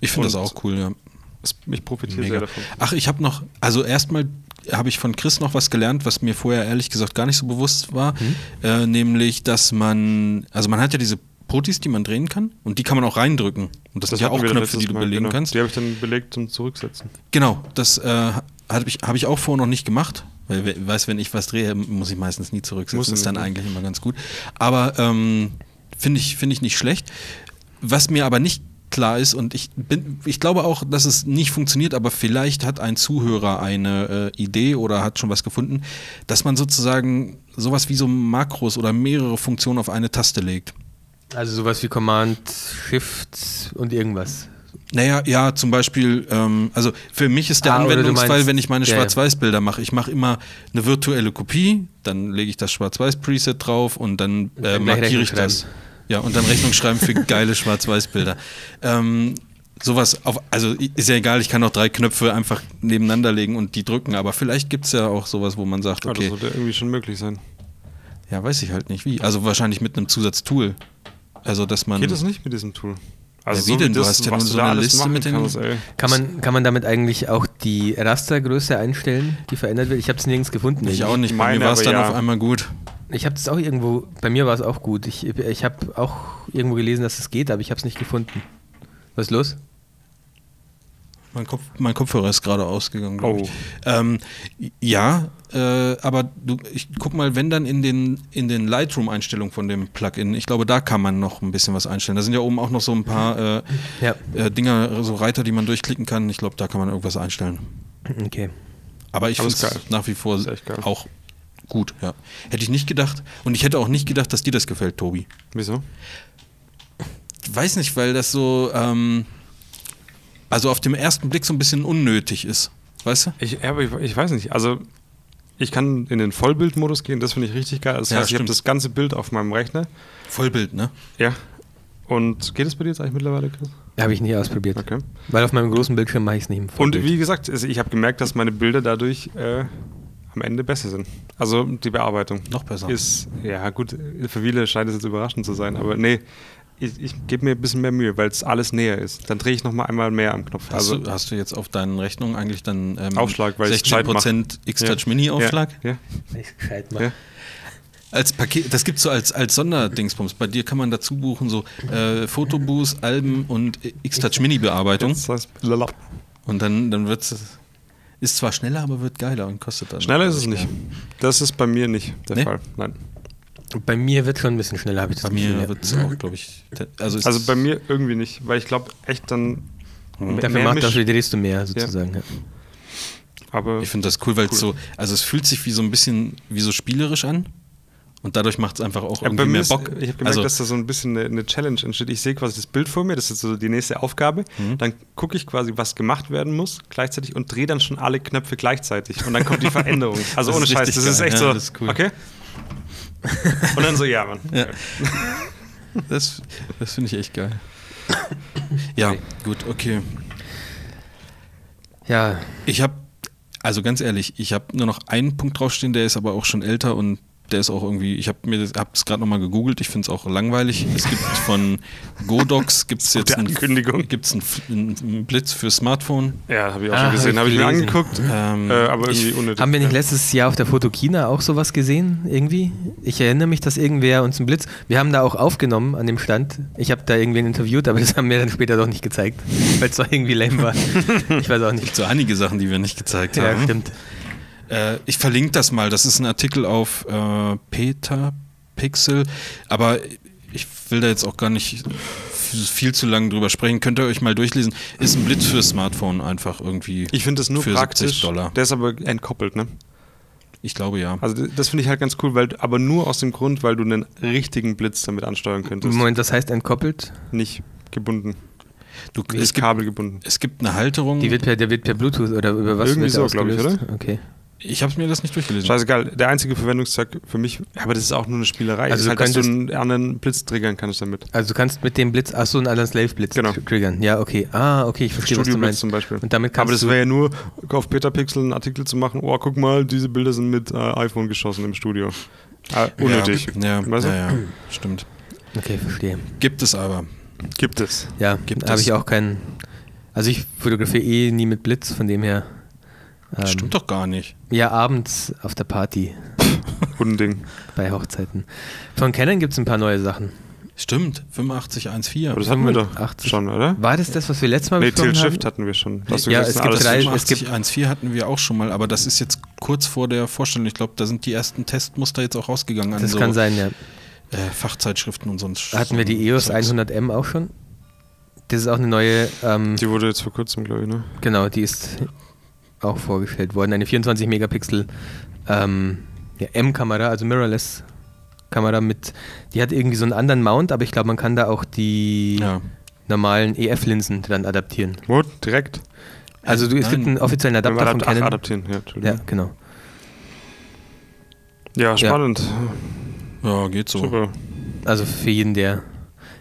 ich finde das auch cool, ja. Ich profitiere Mega. sehr davon. Ach, ich habe noch, also erstmal habe ich von Chris noch was gelernt, was mir vorher ehrlich gesagt gar nicht so bewusst war, äh, nämlich, dass man, also man hat ja diese Protis, die man drehen kann und die kann man auch reindrücken. Und das, sind ja auch Knöpfe, die du Mal, belegen genau. kannst. Die habe ich dann belegt zum Zurücksetzen. Genau, das äh, habe ich, hab ich auch vorher noch nicht gemacht. Weil, we- weiß, wenn ich was drehe, muss ich meistens nie zurücksetzen. Muss das ist dann ne? eigentlich immer ganz gut. Aber ähm, finde ich, finde ich nicht schlecht. Was mir aber nicht klar ist, und ich bin, ich glaube auch, dass es nicht funktioniert, aber vielleicht hat ein Zuhörer eine äh, Idee oder hat schon was gefunden, dass man sozusagen sowas wie so Makros oder mehrere Funktionen auf eine Taste legt. Also sowas wie Command, Shift und irgendwas. Naja, ja, zum Beispiel, ähm, also für mich ist der Ah, Anwendungsfall, meinst- wenn ich meine. Schwarz-Weiß-Bilder mache. Ich mache immer eine virtuelle Kopie, dann lege ich das Schwarz-Weiß-Preset drauf und dann äh, markiere ich das. Ja, und dann Rechnung schreiben für geile Schwarz-Weiß-Bilder. Ähm, sowas, auf, also ist ja egal, ich kann auch drei Knöpfe einfach nebeneinander legen und die drücken, aber vielleicht gibt es ja auch sowas, wo man sagt, Ja, das okay, sollte irgendwie schon möglich sein. ja, weiß ich halt nicht wie. Also wahrscheinlich mit einem Zusatztool. Also, dass man. Geht das nicht mit diesem Tool? Also Ja, wie denn? Du hast ja nur so eine Liste machen mit den- kannst. Kann man, kann man damit eigentlich auch die Rastergröße einstellen, die verändert wird? Ich habe es nirgends gefunden. Ich auch nicht. Bei meine mir war es dann ja. auf einmal gut. Ich habe es auch irgendwo, bei mir war es auch gut. Ich, ich habe auch irgendwo gelesen, dass es geht, aber ich habe es nicht gefunden. Was ist los? Mein, Kopf, mein Kopfhörer ist gerade ausgegangen. glaub Oh. Ich. Ähm, ja, äh, aber du, ich guck mal, wenn dann in den, in den Lightroom-Einstellungen von dem Plugin, ich glaube, da kann man noch ein bisschen was einstellen. Da sind ja oben auch noch so ein paar äh, Ja, äh, Dinger, so Reiter, die man durchklicken kann. Ich glaube, da kann man irgendwas einstellen. okay. Aber ich finde es nach wie vor auch gut. Ja. Hätte ich nicht gedacht. Und ich hätte auch nicht gedacht, dass dir das gefällt, Tobi. Wieso? Ich weiß nicht, weil das so, ähm, also auf dem ersten Blick so ein bisschen unnötig ist. Weißt du? Ich, ja, aber ich, ich weiß nicht. Also, ich kann in den Vollbildmodus gehen, das finde ich richtig geil. Das Ja, heißt, ich habe stimmt. das ganze Bild auf meinem Rechner. Vollbild, ne? Ja. Und geht es bei dir jetzt eigentlich mittlerweile, Chris? Habe ich nie ausprobiert. Okay. Weil auf meinem großen Bildschirm mache ich es nicht im Und Vollbild. wie gesagt, ich habe gemerkt, dass meine Bilder dadurch äh, am Ende besser sind. Also die Bearbeitung Noch besser. ist, ja gut, für viele scheint es jetzt überraschend zu sein, aber nee, ich, ich gebe mir ein bisschen mehr Mühe, weil es alles näher ist. Dann drehe ich nochmal einmal mehr am Knopf. Hast, Also du, hast du jetzt auf deinen Rechnungen eigentlich dann ähm, Aufschlag, weil ich Zeit 16% X-Touch Mini Aufschlag? Ja, ja, gescheit ja. Als Paket, das gibt so als, als Sonderdingsbums. Bei dir kann man dazu buchen so äh, Fotoboost, Alben und X-Touch Mini Bearbeitung. Das heißt, lala. Und dann, dann wird es. Ist zwar schneller, aber wird geiler und kostet dann. Schneller ist es nicht. Das ist bei mir nicht der Nee? Fall. Nein. Bei mir wird schon ein bisschen schneller, habe ich das Bei mir ja. wird es auch, glaube ich. Also, Also bei mir irgendwie nicht, weil ich glaube echt dann. Hm. Dafür mehr macht dafür drehst du mehr sozusagen. Ja. Aber Ich finde das cool, weil es Cool. so, also es fühlt sich wie so ein bisschen wie so spielerisch an und dadurch macht es einfach auch Ja, irgendwie mir mehr ist, Bock. ich habe gemerkt, also, dass da so ein bisschen eine, eine Challenge entsteht. Ich sehe quasi das Bild vor mir, das ist so die nächste Aufgabe. Mhm. Dann gucke ich quasi, was gemacht werden muss gleichzeitig und drehe dann schon alle Knöpfe gleichzeitig. Und dann kommt die Veränderung. Also ohne ist Scheiß, das ist echt Ja, so. das ist cool. Okay? Und dann so, ja, Mann. Ja. das das finde ich echt geil. Ja, gut, okay. ja, Ich habe, also ganz ehrlich, ich habe nur noch einen Punkt draufstehen, der ist aber auch schon älter und der ist auch irgendwie, ich habe mir hab's gerade nochmal gegoogelt, ich finde es auch langweilig. Es gibt von Godox gibt es jetzt einen, Ankündigung. gibt's einen, einen Blitz für Smartphone. Ja, habe ich auch Ah, schon gesehen. hab Habe ich ich mir angeguckt, Ähm, äh, aber irgendwie ich- unnötig. haben wir nicht Ja. letztes Jahr auf der Fotokina auch sowas gesehen? Irgendwie? Ich erinnere mich, dass irgendwer uns einen Blitz. Wir haben da auch aufgenommen an dem Stand. Ich habe da irgendwen interviewt, aber das haben wir dann später doch nicht gezeigt, weil es doch irgendwie lame war. Ich weiß auch Es gibt nicht. so einige Sachen, die wir nicht gezeigt Ja, haben. stimmt. Äh, ich verlinke das mal. Das ist ein Artikel auf äh, Petapixel. Aber ich will da jetzt auch gar nicht viel zu lange drüber sprechen. Könnt ihr euch mal durchlesen. Ist ein Blitz für Smartphone einfach irgendwie. Ich finde das nur für praktisch. 70 Dollar. Der ist aber entkoppelt, ne? Ich glaube ja. Also das finde ich halt ganz cool, weil aber nur aus dem Grund, weil du einen richtigen Blitz damit ansteuern könntest. Moment, das heißt entkoppelt? Nicht gebunden. Du, es, gibt, Kabel gebunden. es gibt eine Halterung. Die wird per, der wird per Bluetooth oder über was Irgendwie so, glaub ich, ausgelöst? Okay. Ich habe mir das nicht durchgelesen. Scheißegal, der einzige Verwendungszweck für mich, aber das ist auch nur eine Spielerei. Also halt, dass du könntest- einen anderen Blitz triggern kannst damit. Also du kannst mit dem Blitz, ach so, einen anderen Slave-Blitz Genau. tr- triggern. Ja, okay. Ah, okay, ich verstehe, was du Studio-Blitz meinst. zum Beispiel. Und damit aber das wäre ja nur auf Petapixel einen Artikel zu machen, oh, guck mal, diese Bilder sind mit äh, iPhone geschossen im Studio. Ah, unnötig. Ja, ja, Weißt du? ja, ja, stimmt. Okay, verstehe. Gibt es aber. Gibt es. Ja, Gibt habe es- ich auch keinen. Also ich fotografiere eh nie mit Blitz, von dem her. Ähm, Stimmt doch gar nicht. Ja, abends auf der Party Unding. bei Hochzeiten. Von Canon gibt es ein paar neue Sachen. Stimmt, 8514. Aber das hatten wir doch 85. schon, oder? War das das, was wir letztes Mal Nee, besprochen Tilt haben? Shift hatten wir schon. Hast Ja, es gibt drei- es gibt- 8514 hatten wir auch schon mal, aber das ist jetzt kurz vor der Vorstellung. Ich glaube, da sind die ersten Testmuster jetzt auch rausgegangen an Das so kann sein, ja. äh, Fachzeitschriften und sonst. Hatten wir die EOS Zeugs. 100M auch schon? Das ist auch eine neue, ähm, Die wurde jetzt vor kurzem, glaube ich, ne? genau, die ist auch vorgestellt worden. Eine 24 Megapixel ähm, ja, M-Kamera, also Mirrorless Kamera mit, die hat irgendwie so einen anderen Mount, aber ich glaube, man kann da auch die Ja. normalen EF-Linsen dran adaptieren. Wo? Direkt? Also du, es Nein. gibt einen offiziellen Adapter von Adapt ach, Canon. adaptieren, ja, Ja, genau. Ja, spannend. ja, geht so. Super. Also für jeden, der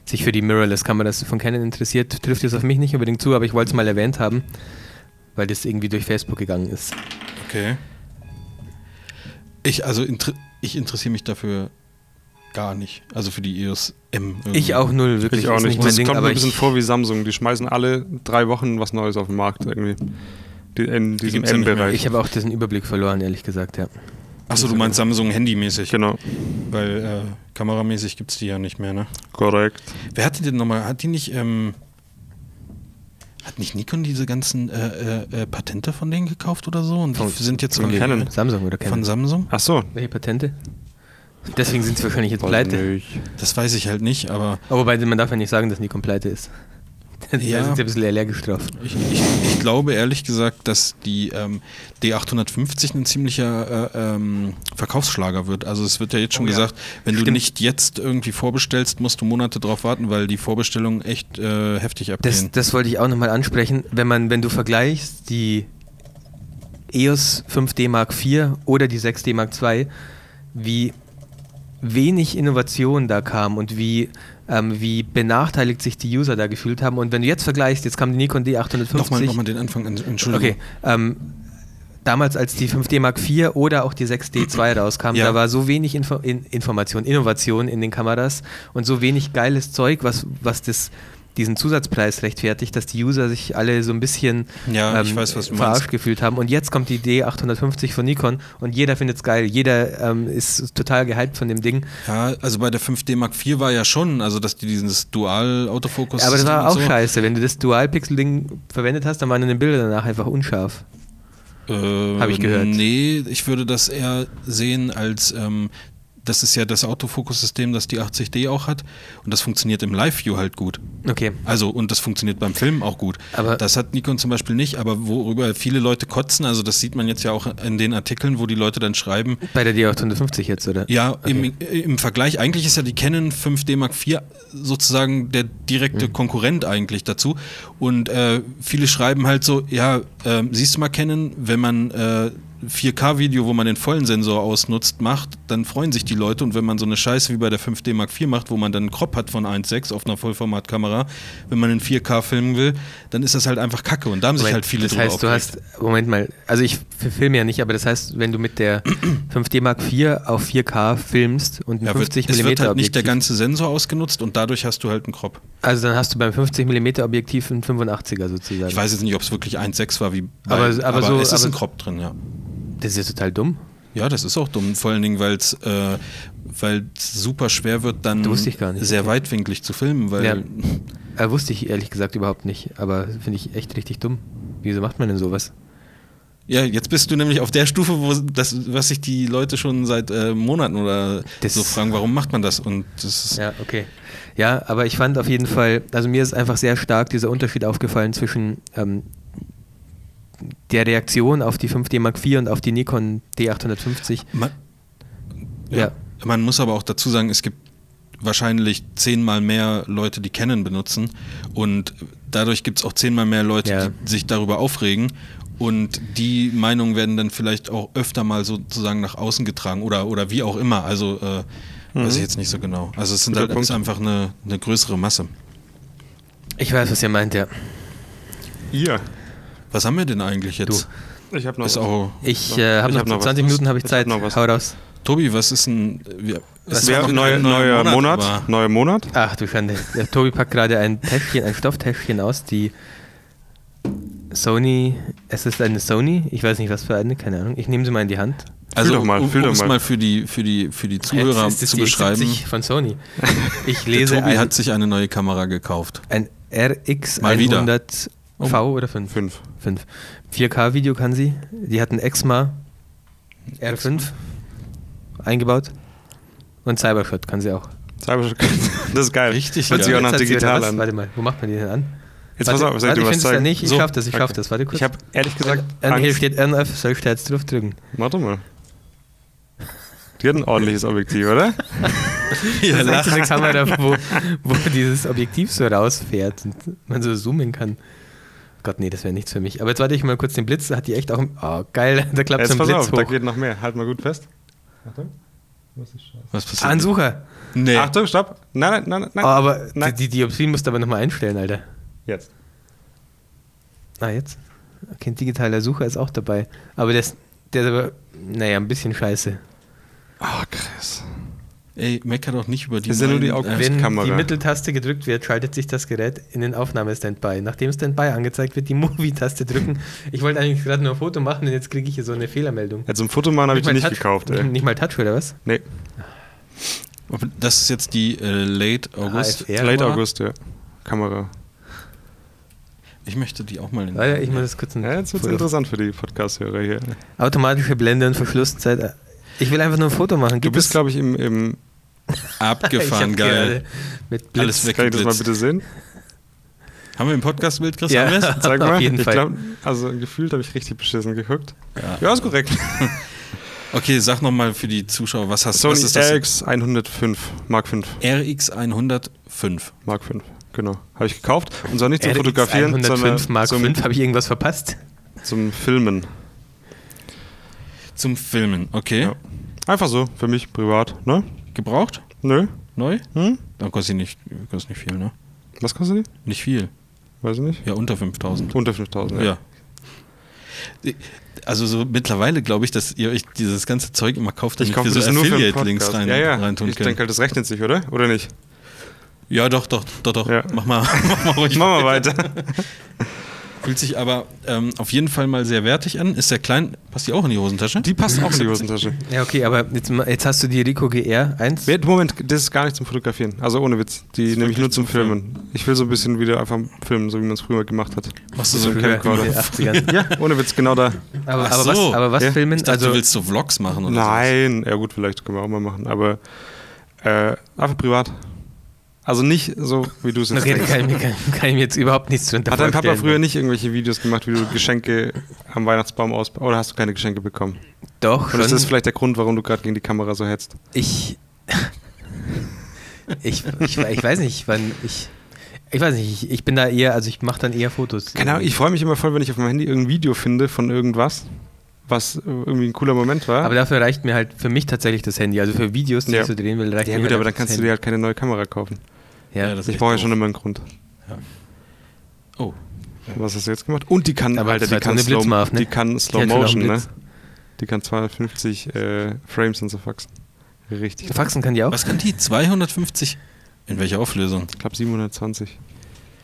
sich für die Mirrorless-Kameras von Canon interessiert, trifft es auf mich nicht unbedingt zu, aber ich wollte es mal erwähnt haben, weil das irgendwie durch Facebook gegangen ist. Okay. Ich, also, inter ich interessiere mich dafür gar nicht. Also für die EOS M. irgendwie. Ich auch null, wirklich. Ich auch nicht. mein Das Ding, kommt mir ein bisschen vor wie Samsung. Die schmeißen alle drei Wochen was Neues auf den Markt irgendwie. Die, in diesem nicht mehr. M-Bereich. ich habe auch diesen Überblick verloren, ehrlich gesagt, ja. Achso, du meinst Samsung handymäßig. Genau, Weil äh, kameramäßig gibt es die ja nicht mehr, ne? korrekt. Wer hatte denn nochmal, hat die nicht, ähm, hat nicht Nikon diese ganzen äh, äh, äh, Patente von denen gekauft oder so? Und die Von- sind jetzt von irgendwie- Canon. Samsung oder Canon? Von Samsung? Ach so. Welche Patente? Deswegen sind sie wahrscheinlich jetzt pleite. Das weiß ich halt nicht, aber Aber wobei, man darf ja nicht sagen, dass Nikon pleite ist. Da Ja. sind sie ein bisschen allergisch drauf. ich, ich, ich glaube ehrlich gesagt, dass die ähm, D850 ein ziemlicher äh, ähm, Verkaufsschlager wird. Also es wird ja jetzt schon Oh ja. gesagt, wenn du Stimmt. nicht jetzt irgendwie vorbestellst, musst du Monate drauf warten, weil die Vorbestellungen echt äh, heftig Das, abgehen. das wollte ich auch nochmal ansprechen. Wenn man, wenn du vergleichst die EOS 5D Mark IV oder die 6D Mark II, wie wenig Innovation da kam und wie, ähm, wie benachteiligt sich die User da gefühlt haben. Und wenn du jetzt vergleichst, jetzt kam die Nikon D850. Nochmal, nochmal den Anfang, an- Entschuldigung. Okay. Ähm, damals, als die 5D Mark IV oder auch die 6D II rauskam, Ja. da war so wenig Info in Information, Innovation in den Kameras und so wenig geiles Zeug, was, was das, diesen Zusatzpreis rechtfertigt, dass die User sich alle so ein bisschen Ja, ich weiß, verarscht meinst. gefühlt haben. Und jetzt kommt die D850 von Nikon und jeder findet es geil. Jeder ähm, ist total gehypt von dem Ding. Ja, also bei der 5D Mark IV war ja schon, also dass die dieses Dual-Autofokus Aber das war auch so, scheiße. Wenn du das Dual-Pixel-Ding verwendet hast, dann waren deine Bilder danach einfach unscharf. Äh, Hab ich gehört. Nee, ich würde das eher sehen als, ähm, das ist ja das Autofokus-System, das die 80D auch hat und das funktioniert im Live-View halt gut. Okay. Also, und das funktioniert beim Film auch gut. Aber- das hat Nikon zum Beispiel nicht, aber worüber viele Leute kotzen, also das sieht man jetzt ja auch in den Artikeln, wo die Leute dann schreiben, Bei der D850 jetzt, oder? ja, Okay. im, im Vergleich, eigentlich ist ja die Canon 5D Mark IV sozusagen der Mhm. direkte Konkurrent eigentlich dazu. Und äh, viele schreiben halt so, ja, äh, siehst du mal Canon, wenn man äh, 4K-Video, wo man den vollen Sensor ausnutzt, macht, dann freuen sich die Leute. Und wenn man so eine Scheiße wie bei der 5D Mark IV macht, wo man dann einen Crop hat von 1.6 auf einer Vollformatkamera, wenn man in 4K filmen will, dann ist das halt einfach Kacke. Und da haben sich Moment, halt viele das heißt, du hast, Moment mal, also ich filme ja nicht, aber das heißt, wenn du mit der 5D Mark IV auf 4K filmst und ein Ja, wird, 50 es mm wird halt nicht der Objektiv, ganze Sensor ausgenutzt und dadurch hast du halt einen Crop. also dann hast du beim 50 mm Objektiv einen 85er sozusagen. Ich weiß jetzt nicht, ob es wirklich 1,6 war, wie bei, Aber- aber so- es ist aber- ein Crop drin, ja. Das ist ja total dumm. Ja, das ist auch dumm. Vor allen Dingen, weil es äh, weil's super schwer wird, dann nicht. sehr Okay. weitwinklig zu filmen, weil Ja. Äh, wusste ich ehrlich gesagt überhaupt nicht, aber finde ich echt richtig dumm. Wieso macht man denn sowas? ja, jetzt bist du nämlich auf der Stufe, wo das, was sich die Leute schon seit äh, Monaten oder Das- so fragen, warum macht man das? Und das Ja, okay. Ja, aber ich fand auf jeden Fall, also mir ist einfach sehr stark dieser Unterschied aufgefallen zwischen ähm, der Reaktion auf die 5D Mark IV und auf die Nikon D850. Man, ja. Ja. Man muss aber auch dazu sagen, es gibt wahrscheinlich zehnmal mehr Leute, die Canon benutzen und dadurch gibt es auch zehnmal mehr Leute, Ja. die sich darüber aufregen und die Meinungen werden dann vielleicht auch öfter mal sozusagen nach außen getragen oder, oder wie auch immer. Also äh, weiß ich jetzt nicht so genau. Also es sind halt, ist einfach eine, eine größere Masse. Ich weiß, was ihr meint, ja. Ihr. Was haben wir denn eigentlich jetzt? Ich habe noch was. auch, Ich äh, habe Ich noch, hab noch was. 20 Minuten habe ich Ich Zeit. hab noch was. Hau raus. Tobi, was ist ein. Wir, Es es wäre neuer ein neuer Monat. war. Neuer Monat. Ach du Schande. Der Tobi packt gerade ein Täschchen, ein Stofftäschchen aus, die Sony, es ist eine Sony, ich weiß nicht was für eine, keine Ahnung. Ich nehme sie mal in die Hand. Also, doch mal, um fühl doch es mal. mal für die, für die, für die Zuhörer Jetzt ist es zu die beschreiben. X70 von Sony. Ich Der lese Tobi ein, hat sich eine neue Kamera gekauft. ein RX Mal wieder. 100 V oder 5? Fünf. 5. 4K-Video kann sie. Die hat ein Exma R5 eingebaut. Und Cybershot kann sie auch. Cybershot. Das ist geil. Richtig Hört sich geil. auch nach digital an. Warte mal, wo macht man die denn an? Jetzt warte, pass auf, ich warte, dir ich was finde es da zeigen? nicht. Ich So, schaff das, ich schaff okay. das. Warte kurz. Ich habe ehrlich gesagt Äh, hier Angst. steht NF, soll ich da jetzt drauf drücken? Warte mal. Die hat ein ordentliches Objektiv, oder? das ist eine Kamera, wo, wo dieses Objektiv so rausfährt und man so zoomen kann. Gott, nee, das wäre nichts für mich. Aber jetzt warte ich mal kurz den Blitz, da hat die echt auch. Oh, geil, da klappt so Jetzt ein pass Blitz auf, da hoch. geht noch mehr. Halt mal gut fest. Achtung. Was ist scheiße? Was passiert? Ah, ein Sucher. Nee. Achtung, stopp. Nein, nein, nein, Oh, nein. aber Nein. die, die Dioptrien musst du aber nochmal einstellen, Alter. Jetzt. Ah, jetzt? Okay, ein digitaler Sucher ist auch dabei. Aber der ist, der ist aber, naja, ein bisschen scheiße. Ah, krass. Ey, mecker doch nicht über die. Das ist ja nur die äh, Wenn Kamera. die Mitteltaste gedrückt wird, schaltet sich das Gerät in den Aufnahme-Standby. Nachdem Standby angezeigt wird, die Movie-Taste drücken. Ich wollte eigentlich gerade nur ein Foto machen und jetzt kriege ich hier so eine Fehlermeldung. Ja, zum Fotomachen habe ich die nicht Touch- gekauft, ey. Nicht mal Touch, oder was? Nee, Das ist jetzt die äh, Late August. HFR. Late. August, ja. Kamera. Ich möchte die auch mal in. Warte, ich muss das kurz ein Ja, jetzt wird es Foto- interessant für die Podcast-Hörer hier. Automatische Blende und Verschlusszeit. Ich will einfach nur ein Foto machen. Du Gibt bist, es- glaube ich, im, im Abgefahren, geil. Mit Blitz. Alles weg. Kann ich das mal bitte sehen? Haben wir im Podcast-Bild, Chris? Ja. Sag Auf mal. jeden ich Fall. glaub, also gefühlt habe ich richtig beschissen geguckt. Ja. Ja, ist korrekt. Okay, sag nochmal für die Zuschauer, was hast Sony was ist das? RX 105, Mark 5. RX 105. Mark 5, genau. Habe ich gekauft. Und zwar nicht zum RX Fotografieren, 105 sondern Mark zum, 5. Habe ich irgendwas verpasst? zum Filmen. Zum Filmen, okay. Ja. Einfach so, für mich privat. Ne? Gebraucht? Nö. Neu? Hm? Dann kostet die nicht, kostet nicht viel, ne? Was kostet die? Nicht viel. Weiß ich nicht. Ja, unter 5000. Unter 5000. Ja. Also so mittlerweile glaube ich, dass ihr euch dieses ganze Zeug immer kauft, Ich damit kaufe wir so Affiliate-Links rein, ja, ja. reintun Ich denke halt, das rechnet sich, oder? Oder nicht? ja, doch, doch, doch, doch. Ja. Mach mal, mach mal ruhig. Machen wir weiter. Fühlt sich aber ähm, auf jeden Fall mal sehr wertig an. Ist der klein, passt die auch in die Hosentasche? Die passt auch in die Hosentasche. Ja, okay, aber jetzt, jetzt hast du die Rico GR 1. Wer- Moment, das ist gar nicht zum Fotografieren. Also ohne Witz. Die nehme ich nur zum Filmen. Ich will so ein bisschen wieder einfach filmen, so wie man es früher gemacht hat. Machst du so so ein Früher in Camcorder. den 80ern. Ja, ohne Witz, genau da. Aber, aber, so. was, aber was Ja. filmen? Ich dachte, also, du willst so Vlogs machen oder Nein, ja gut, vielleicht können wir auch mal machen, aber äh, einfach privat. Also nicht so, wie du es jetzt okay, kann, ich mir- kann, kann ich mir jetzt überhaupt nichts drunter Hat dein Papa früher nicht irgendwelche Videos gemacht, wie du Geschenke am Weihnachtsbaum aus... Oder hast du keine Geschenke bekommen? Doch, Und ist das vielleicht der Grund, warum du gerade gegen die Kamera so hetzt? Ich, ich, ich, ich weiß nicht, wann ich. Ich weiß nicht, ich, ich bin da eher, also ich mache dann eher Fotos. Ahnung, ich freue mich immer voll, wenn ich auf meinem Handy irgendein Video finde von irgendwas, was äh, irgendwie ein cooler Moment war. Aber dafür reicht mir halt für mich tatsächlich das Handy. Also für Videos, die Ja. ich so drehen will, reicht ja mir gut, halt aber dann kannst das du dir halt keine neue Kamera kaufen. Ja, Ja, das- Ich brauche ja schon immer einen Grund. Oh. Was hast du jetzt gemacht? Und die kann, Aber Alter, das die kann, Slow, Blitzmarf, ne? die kann Slow schon auch Motion, ne? Die kann 250 äh, Frames und so faxen. Richtig. Faxen kann die auch. Was kann die? 250? In welcher Auflösung? Ich glaube 720.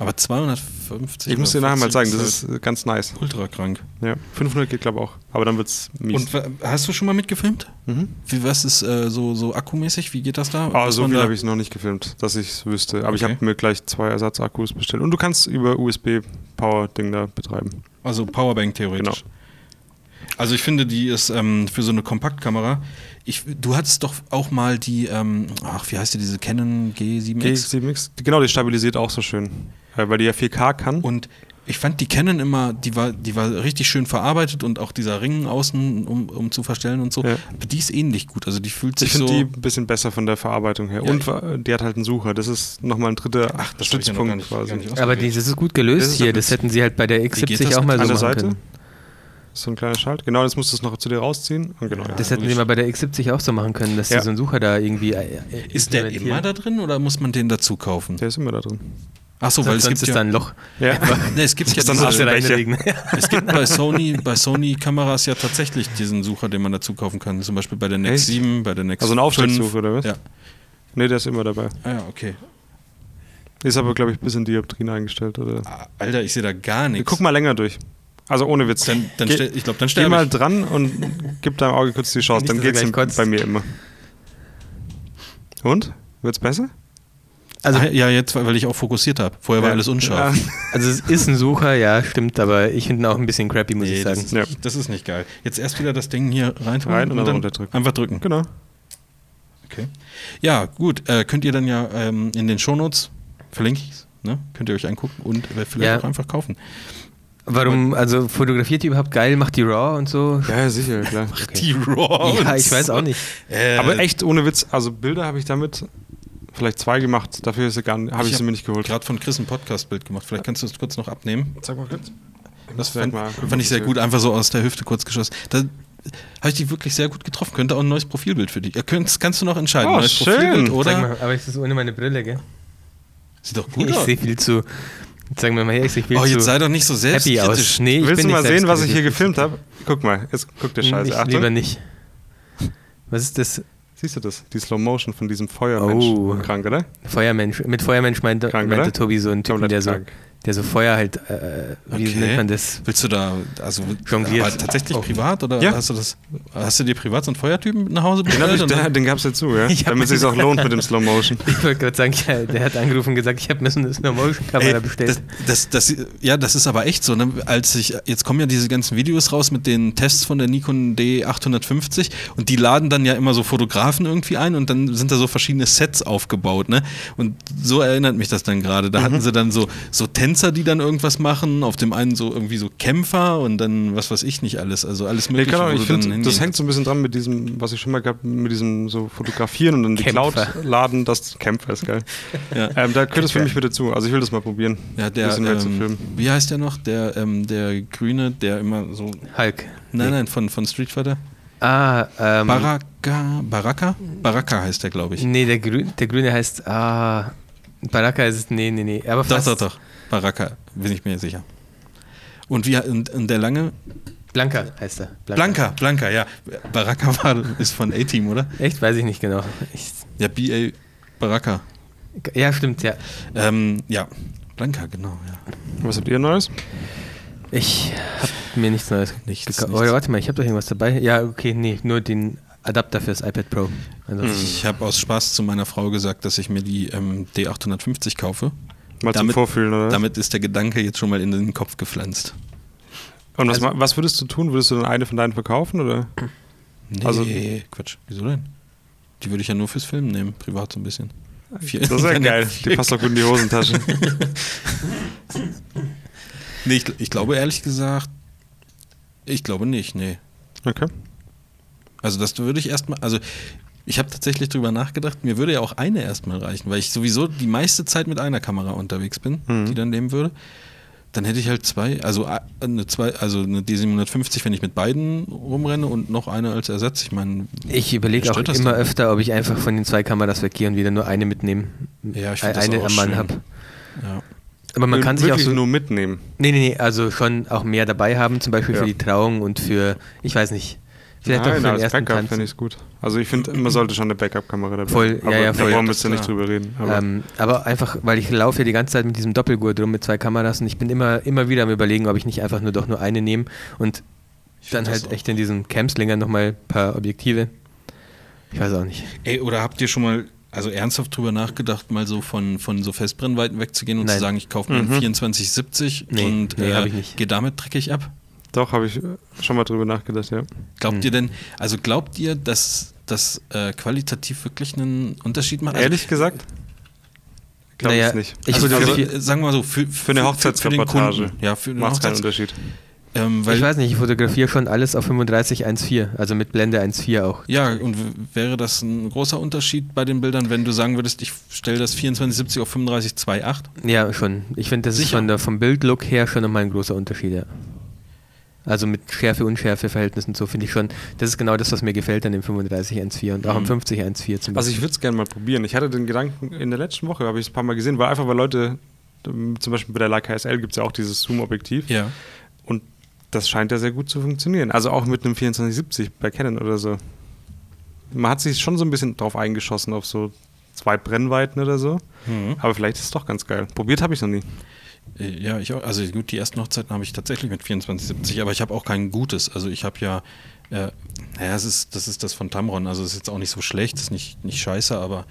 Aber 250? Ich muss dir nachher mal 40 zeigen, das ist äh, ganz nice. ultra krank. Ja. 500 geht glaube auch, aber dann wird's mies. Und hast du schon mal mitgefilmt? mhm. Wie, was ist äh, so, so akkumäßig? Wie geht das da? Ah, so viel habe ich noch nicht gefilmt, dass ich es wüsste. Aber ich Okay. habe mir gleich zwei Ersatzakkus bestellt. Und du kannst über USB Power-Ding da betreiben. Also Powerbank theoretisch. Genau. Also ich finde, die ist ähm, für so eine Kompaktkamera. Ich, du hattest doch auch mal die, ähm, ach, wie heißt die, diese Canon G7X? G7X, genau, die stabilisiert auch so schön. Äh, weil die ja 4K kann. Und Ich fand die Canon immer, die war, die war richtig schön verarbeitet und auch dieser Ring außen, um, um zu verstellen und so. Ja. Aber die ist ähnlich gut. Also die fühlt sich Ich finde so. die ein bisschen besser von der Verarbeitung her. Ja, und ich- wa- die hat halt einen Sucher. Das ist nochmal ein dritter Ach, ich ja Stützpunkt gar nicht- quasi. Aber das ist gut gelöst Das ist hier. Das hätten sie halt bei der geht X70 das auch mal An so der machen Seite. können. So ein kleiner Schalt. Genau, jetzt musst du es noch zu dir rausziehen. Und genau, ja. Das hätten sie mal bei der X70 auch so machen können, dass Ja. so einen Sucher da irgendwie. äh, äh, ist der immer da drin oder muss man den dazu kaufen? Der ist immer da drin. Ach so, weil es Sonst gibt ist ja, da ein Loch. Ja. nee, es gibt ja dann diese, Welche? es gibt bei Sony, bei Sony Kameras ja tatsächlich diesen Sucher, den man dazu kaufen kann. Zum Beispiel bei der Nex Echt? 7, bei der Nex Also ein 5. Aufstecksucher oder was? Ja. Nee, der ist immer dabei. Ah ja, okay. Ist aber, glaube ich, bis in Dioptrien eingestellt. Oder? Ah, Alter, ich sehe da gar nichts. Guck mal länger durch. Also ohne Witz. Dann, dann Geh- stell, ich glaube, dann Geh sterbe mal ich. dran und gib deinem Auge kurz die Chance. Nicht, Dann geht's kotzt. bei mir immer. Und? Wird's besser? Also, ah, ja, jetzt, weil ich auch fokussiert habe. Vorher war Ja. alles unscharf. Ja. also es ist ein Sucher, ja, stimmt, aber ich finde ihn auch ein bisschen crappy, muss ich Nee, sagen. das, Ja. ist, das ist nicht geil. Jetzt erst wieder das Ding hier rein, tun Rein und dann dann runterdrücken. Einfach drücken. Genau. Okay. Ja, gut. Äh, könnt ihr dann ja ähm, in den Shownotes, verlinke ich es, ne? könnt ihr euch angucken und äh, vielleicht Ja. auch einfach kaufen. Warum, also fotografiert die überhaupt geil, macht die RAW und so? Ja, ja, sicher, klar. Die RAW. Ja, ich weiß auch nicht. Äh, Aber echt ohne Witz, also Bilder habe ich damit vielleicht zwei gemacht. Dafür ist sie gar nicht, habe ich, hab sie mir nicht geholt. gerade von Chris ein Podcast-Bild gemacht. Vielleicht kannst du es kurz noch abnehmen. Sag mal kurz. Das fand, mal fand ich sehr gut, einfach so aus der Hüfte kurz geschossen. Da habe ich die wirklich sehr gut getroffen. Könnte auch ein neues Profilbild für dich. Ihr könnt, kannst du noch entscheiden. Oh, neues schön. Profilbild oder? mal, aber ist das ohne meine Brille, gell? Sieht doch gut ich aus. sehe viel zu. Sagen wir mal her, ich viel Oh, jetzt sei doch nicht so happy aus. selbstkritisch. Nee, ich Willst bin du mal sehen, was ich hier selbstkritisch. gefilmt habe? Guck mal, jetzt guck dir Scheiße. Ich Achtung. lieber nicht. Was ist das? Siehst du das? Die Slow Motion von diesem Feuermensch. Oh. Krank, oder? Feuermensch. Mit Feuermensch meinte, Krank, meinte? Tobi so einen Typen, Komplett der so, krank. Der so Feuer halt, äh, wie Okay. nennt man das? Willst du da, also Jongliert. aber tatsächlich Oh. privat oder Ja. hast du das, hast du dir privat so einen Feuertypen mit nach Hause Den, ich, bestellt? oder? der, den gab's ja zu, ja? Ich Damit es sich auch lohnt mit dem Slow Motion. Ich wollte gerade sagen, ja, der hat angerufen und gesagt, ich habe mir so eine Slow-Motion-Kamera Ey, bestellt. Das, das, das, ja, das ist aber echt so. Ne? Als ich, jetzt kommen ja diese ganzen Videos raus mit den Tests von der Nikon D850 und die laden dann ja immer so Fotografen irgendwie ein und dann sind da so verschiedene Sets aufgebaut. Ne? Und so erinnert mich das dann gerade. Da Mhm. hatten sie dann so, so Tänzer, die dann irgendwas machen, auf dem einen so irgendwie so Kämpfer und dann was weiß ich nicht alles. Also alles Nee, mögliche. genau, wo ich finde, das hängt so ein bisschen dran mit diesem, was ich schon mal gehabt mit diesem so Fotografieren und dann die Kämpfer. Cloud laden, das Kämpfer ist geil. Ja. Ähm, da gehört es für mich wieder zu. Also ich will das mal probieren. Ja, der, bisschen mehr zu ähm, filmen. wie heißt der noch? Der, ähm, der Grüne, der immer so. Hulk. Nein, nein, von, von Street Fighter. Ah, ähm. Baraka, Baraka? Baraka heißt der, glaube ich. Nee, der, Grü der Grüne heißt, ah, Baraka ist es, nee, nee, nee. Aber Doch, fast doch, doch. Baraka, bin ich mir sicher. Und, wie, und, und der lange? Blanka heißt er. Blanka, Blanka, ja. Baraka war, ist von A-Team, oder? Echt? Weiß ich nicht genau. Ich, Ja, BA Baraka. ja, stimmt, ja. Ähm, ja, Blanka, genau, ja. Was habt ihr Neues? Ich habe mir nichts Neues Nichts, nichts. Oder warte mal, ich habe doch irgendwas dabei. Ja, okay, nee, nur den Adapter fürs iPad Pro. Also, Ich habe aus Spaß zu meiner Frau gesagt, dass ich mir die ähm, D850 kaufe. Mal zum Damit- Vorfühlen, oder? Damit ist der Gedanke jetzt schon mal in den Kopf gepflanzt. Und was, Also- was würdest du tun? Würdest du dann eine von deinen verkaufen? Oder? Nee, Also- Quatsch. Wieso denn? Die würde ich ja nur fürs Filmen nehmen, privat so ein bisschen. Vier- Das ist ja geil. Die passt auch gut in die Hosentasche. Nee, ich, ich glaube ehrlich gesagt, ich glaube nicht, nee. Okay. Also das würde ich erstmal, also ich habe tatsächlich drüber nachgedacht, mir würde ja auch eine erstmal reichen, weil ich sowieso die meiste Zeit mit einer Kamera unterwegs bin, Mhm. die dann nehmen würde. Dann hätte ich halt zwei, also a- eine zwei, also eine D750, wenn ich mit beiden rumrenne und noch eine als Ersatz. Ich meine, ich überlege auch das immer öfter, ob ich einfach von den zwei Kameras weggehe und wieder nur eine mitnehme. Ja, ich find das eine auch am Mann habe. ja. Aber man kann sich auch so. nur mitnehmen. Nee, nee, nee, also schon auch mehr dabei haben, zum Beispiel Ja. für die Trauung und für, ich weiß nicht, vielleicht auch für Nein, den als ersten Backup finde ich es gut. Also ich finde, man sollte schon eine Backup-Kamera dabei Voll, haben. ja, ja, da voll. brauchen wir jetzt ja nicht drüber reden. Aber Ähm, aber einfach, weil ich laufe ja die ganze Zeit mit diesem Doppelgurt rum mit zwei Kameras und ich bin immer, immer wieder am überlegen, ob ich nicht einfach nur doch nur eine nehme und Ich dann halt echt in diesem Camslinger nochmal ein paar Objektive. Ich weiß auch nicht. Ey, oder habt ihr schon mal, also ernsthaft drüber nachgedacht, mal so von, von so Festbrennweiten wegzugehen und Nein. zu sagen, ich kaufe mir einen Mhm. 2470 Nee, und nee, äh, gehe damit dreckig ab? Doch, habe ich schon mal drüber nachgedacht, ja. Glaubt Hm. ihr denn, also glaubt ihr, dass das äh, qualitativ wirklich einen Unterschied macht? Also, Ehrlich gesagt, glaube Naja, es nicht. ich also, würde also, sagen wir mal so, für, Für eine Hochzeitsreportage. Für den Kunden. Ja, Macht keinen Hochzeits Unterschied. ähm, weil, ich weiß nicht, ich fotografiere schon alles auf 35.1.4, also mit Blende 1.4 auch. Ja, und wäre das ein großer Unterschied bei den Bildern, wenn du sagen würdest, ich stelle das 2470 auf 3528? Ja, schon. Ich finde, das ist Sicher. von der, vom Bildlook her schon nochmal ein großer Unterschied, ja. Also mit Schärfe-Unschärfe-Verhältnissen so finde ich schon, das ist genau das, was mir gefällt an dem 35.1.4 und auch am Mhm. 50.1.4 zum Also Beispiel. ich würde es gerne mal probieren. Ich hatte den Gedanken in der letzten Woche, habe ich es ein paar Mal gesehen, weil einfach weil Leute, ähm, zum Beispiel bei der Leica SL gibt es ja auch dieses Zoom-Objektiv Ja. und das scheint ja sehr gut zu funktionieren. Also auch mit einem 2470 bei Canon oder so. Man hat sich schon so ein bisschen drauf eingeschossen auf so zwei Brennweiten oder so. Mhm. Aber vielleicht ist es doch ganz geil. Probiert habe ich noch nie. Äh, Ja, ich auch. Also gut, die ersten Hochzeiten habe ich tatsächlich mit 2470, aber ich habe auch kein gutes. Also ich habe ja, äh, naja, es ist, das ist das von Tamron, also es ist jetzt auch nicht so schlecht, ist nicht, nicht scheiße, aber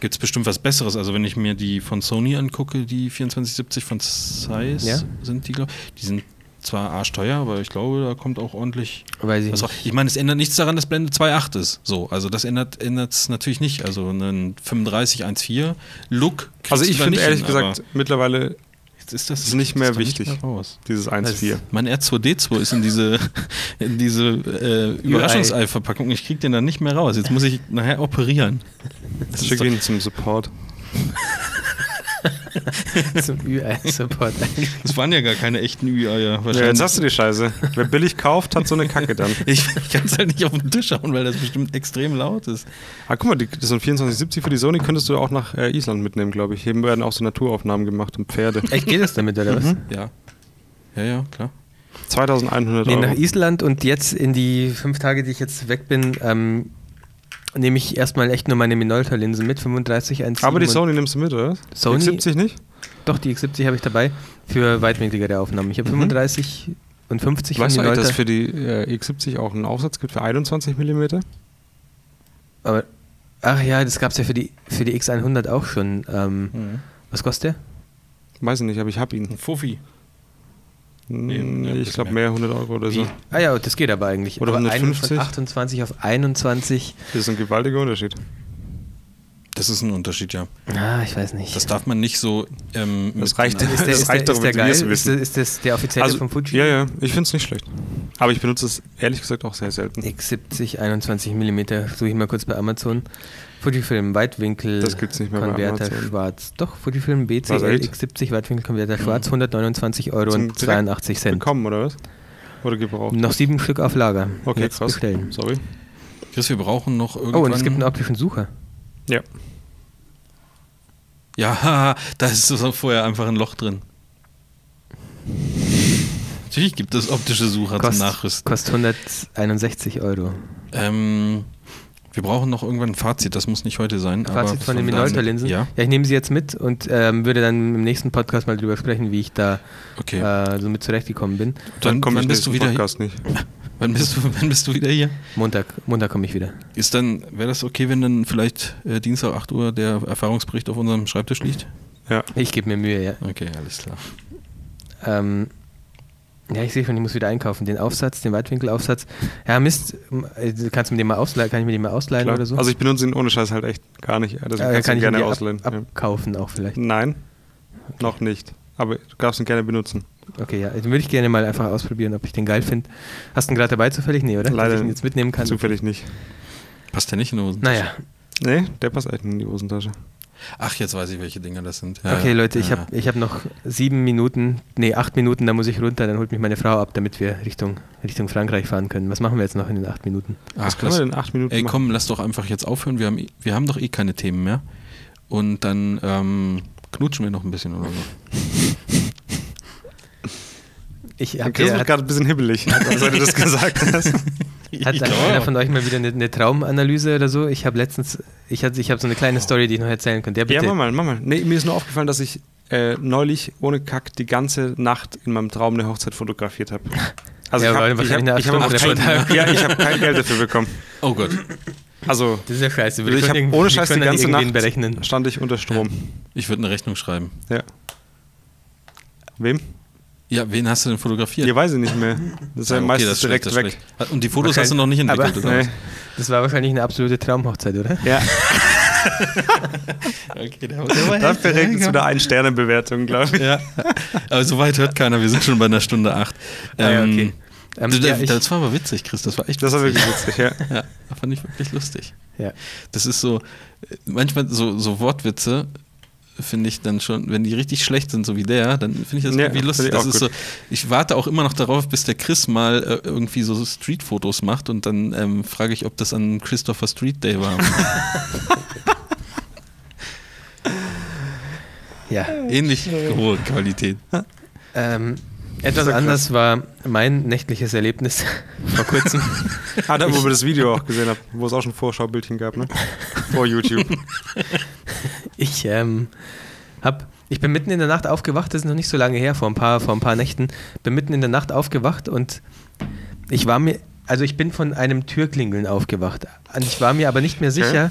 gibt es bestimmt was Besseres. Also wenn ich mir die von Sony angucke, die 2470 von Zeiss Ja. sind die, glaube ich, die sind zwar arschteuer, aber ich glaube, da kommt auch ordentlich Weiß ich nicht. Ich meine, es ändert nichts daran, dass Blende 2.8 ist. So, also das ändert es natürlich nicht. Also einen 35.1.4 Look kriegst Also ich finde ehrlich hin, gesagt mittlerweile Jetzt ist das ist nicht mehr wichtig. mehr raus. dieses 1.4. Mein R2D2 ist in diese, in diese äh, Überraschungsei-Verpackung. Ich krieg den dann nicht mehr raus. Jetzt muss ich nachher operieren. Das Schick ihn zum Support. Zum eigentlich. das waren ja gar keine echten Ü-Eier. Ja, jetzt hast du die Scheiße. Wer billig kauft, hat so eine Kacke dann. ich ich kann es halt nicht auf den Tisch hauen, weil das bestimmt extrem laut ist. Ah, guck mal, die, so ein 2470 für die Sony könntest du auch nach äh, Island mitnehmen, glaube ich. Hier werden auch so Naturaufnahmen gemacht und Pferde. Echt, geht das damit, oder was? Ja. Ja, ja, klar. 2100 Nee, Euro. nach Island und jetzt in die fünf Tage, die ich jetzt weg bin, ähm, nehme ich erstmal echt nur meine Minolta-Linsen mit, 35, 1, Aber die Sony nimmst du mit, oder? Sony- Die 70 nicht? Doch, die X70 habe ich dabei für weitwinkligere Aufnahmen. Ich habe Mhm. 35 und 50 Weißt du von eigentlich, dass es für die äh, X70 auch einen Aufsatz gibt für 21 mm? Aber, ach ja, das gab es ja für die, für die X100 auch schon. Ähm, Mhm. Was kostet Weiß ich nicht, aber ich habe ihn. Ein Fuffi. Nee, ja, ich glaube mehr. mehr 100 Euro oder so. der? Ah ja, das geht aber eigentlich. Oder aber ein- 150? Von 28 auf 21. Das ist ein gewaltiger Unterschied. Das ist ein Unterschied, ja. Ah, ich weiß nicht. Das darf man nicht so. Ähm, Das reicht. ist der, das ist reicht der, doch, ist der geil? Ist, ist das der offizielle Also, von Fuji? ja, ja, ich finde es nicht schlecht. Aber ich benutze es ehrlich gesagt auch sehr selten. X70 21 mm, suche ich mal kurz bei Amazon. Fujifilm Weitwinkel Das gibt's nicht mehr bei Konverter Amazon. schwarz. Doch, Fujifilm BCL echt? X70 Weitwinkel Konverter Mhm. schwarz, 129 Euro Zum und direkt 82 Cent. Bekommen, oder was? Oder gebraucht? Noch sieben Stück auf Lager. Okay, Jetzt krass. bestellen. Sorry. Chris, wir brauchen noch irgendwann. Oh, und es gibt einen optischen Sucher. Ja. Ja, da ist so vorher einfach ein Loch drin. Natürlich gibt es optische Sucher zum Kost, Nachrüsten. kostet 161 Euro. Ähm, wir brauchen noch irgendwann ein Fazit, das muss nicht heute sein. aber Fazit von den deinen- Minolta-Linsen. Ja, ja, ich nehme sie jetzt mit und ähm, würde dann im nächsten Podcast mal drüber sprechen, wie ich da okay. äh, so mit zurechtgekommen bin. Dann Wann- komme ich wann bist du wieder Podcast nicht. wann, bist du, wann bist du wieder hier? Montag, Montag komme ich wieder. Ist dann, wäre das okay, wenn dann vielleicht äh, Dienstag 8 Uhr der Erfahrungsbericht auf unserem Schreibtisch liegt? Ja. Ich gebe mir Mühe, ja. Okay, alles klar. Ähm, ja, ich sehe schon, ich muss wieder einkaufen. Den Aufsatz, den Weitwinkelaufsatz. Ja, Mist, äh, kannst du mir den mal ausleihen? Kann ich mir den mal ausleihen Klar. oder so? Also ich benutze ihn ohne Scheiß halt echt gar nicht. Deswegen äh, kannst kann du ich ihn gerne ausleihen. ab, ja. abkaufen auch vielleicht. Nein, noch nicht. Aber du darfst ihn gerne benutzen. Okay, ja. Den würde ich gerne mal einfach ausprobieren, ob ich den geil finde. Hast du ihn gerade dabei zufällig? Nee, oder? Leider Dass ich ihn jetzt mitnehmen kann. Zufällig nicht. Passt der nicht in die Hosen? Naja, Nee, der passt echt in die Hosentasche. Ach, jetzt weiß ich, welche Dinger das sind. Ja, okay, ja. Leute, ich Ja, habe ich hab noch sieben Minuten, nee, acht Minuten, da muss ich runter, dann holt mich meine Frau ab, damit wir Richtung, Richtung Frankreich fahren können. Was machen wir jetzt noch in den acht Minuten? Ach, Was können wir denn in acht Minuten ey, machen? komm, lass doch einfach jetzt aufhören. Wir haben, wir haben doch eh keine Themen mehr. Und dann ähm, knutschen wir noch ein bisschen oder so. Ich Chris hab, wird gerade ein bisschen hibbelig, seit du das gesagt hast. hat Ich einer auch. von euch mal wieder eine, eine Traumanalyse oder so? Ich habe letztens, ich habe ich hab so eine kleine Story, die ich noch erzählen könnte. Ja, Ja, bitte. mach mal, mach mal. Nee, mir ist nur aufgefallen, dass ich äh, neulich ohne Kack die ganze Nacht in meinem Traum eine Hochzeit fotografiert habe. Also Ja, ich habe hab, ich hab Reportage. ja, ich hab kein Geld dafür bekommen. Oh Gott. Also das ist ja scheiße. ich hab, ohne Scheiß die ganze Nacht berechnen. stand ich unter Strom. Ich würde eine Rechnung schreiben. Ja. Wem? Ja, wen hast du denn fotografiert? Ja, weiß ich nicht mehr. Das ist ja Ah, okay, meistens das direkt schlecht, das weg. schlecht. Und die Fotos hast du noch nicht entwickelt, Aber- oder? Nee. was? Das war wahrscheinlich eine absolute Traumhochzeit, oder? Ja. okay, war Dafür regnet es wieder eine Sternenbewertung, glaube ich. Ja, aber so weit hört keiner. Wir sind schon bei einer Stunde acht. Ah, ja, Ähm, okay. Ähm, das, ja, ich- das war aber witzig, Chris. Das war echt Das war witzig. wirklich witzig, ja. Ja, das fand ich wirklich lustig. Ja. Das ist so, äh, manchmal so, so Wortwitze finde ich dann schon, wenn die richtig schlecht sind, so wie der, dann finde ich das Ja, irgendwie lustig. ich Das auch ist so, ich warte auch immer noch darauf, bis der Chris mal äh, irgendwie so Street-Fotos macht und dann ähm, frage ich, ob das an Christopher Street Day war. ja. Ähnlich hohe Qualität. Ähm, etwas anders war mein nächtliches Erlebnis vor kurzem. Ah, da, wo wir das Video auch gesehen haben, wo es auch schon Vorschaubildchen gab, ne? Vor YouTube. Ich ähm, hab, ich bin mitten in der Nacht aufgewacht, das ist noch nicht so lange her, vor ein paar, vor ein paar Nächten. Bin mitten in der Nacht aufgewacht und ich war mir, also ich bin von einem Türklingeln aufgewacht. Und ich war mir aber nicht mehr sicher,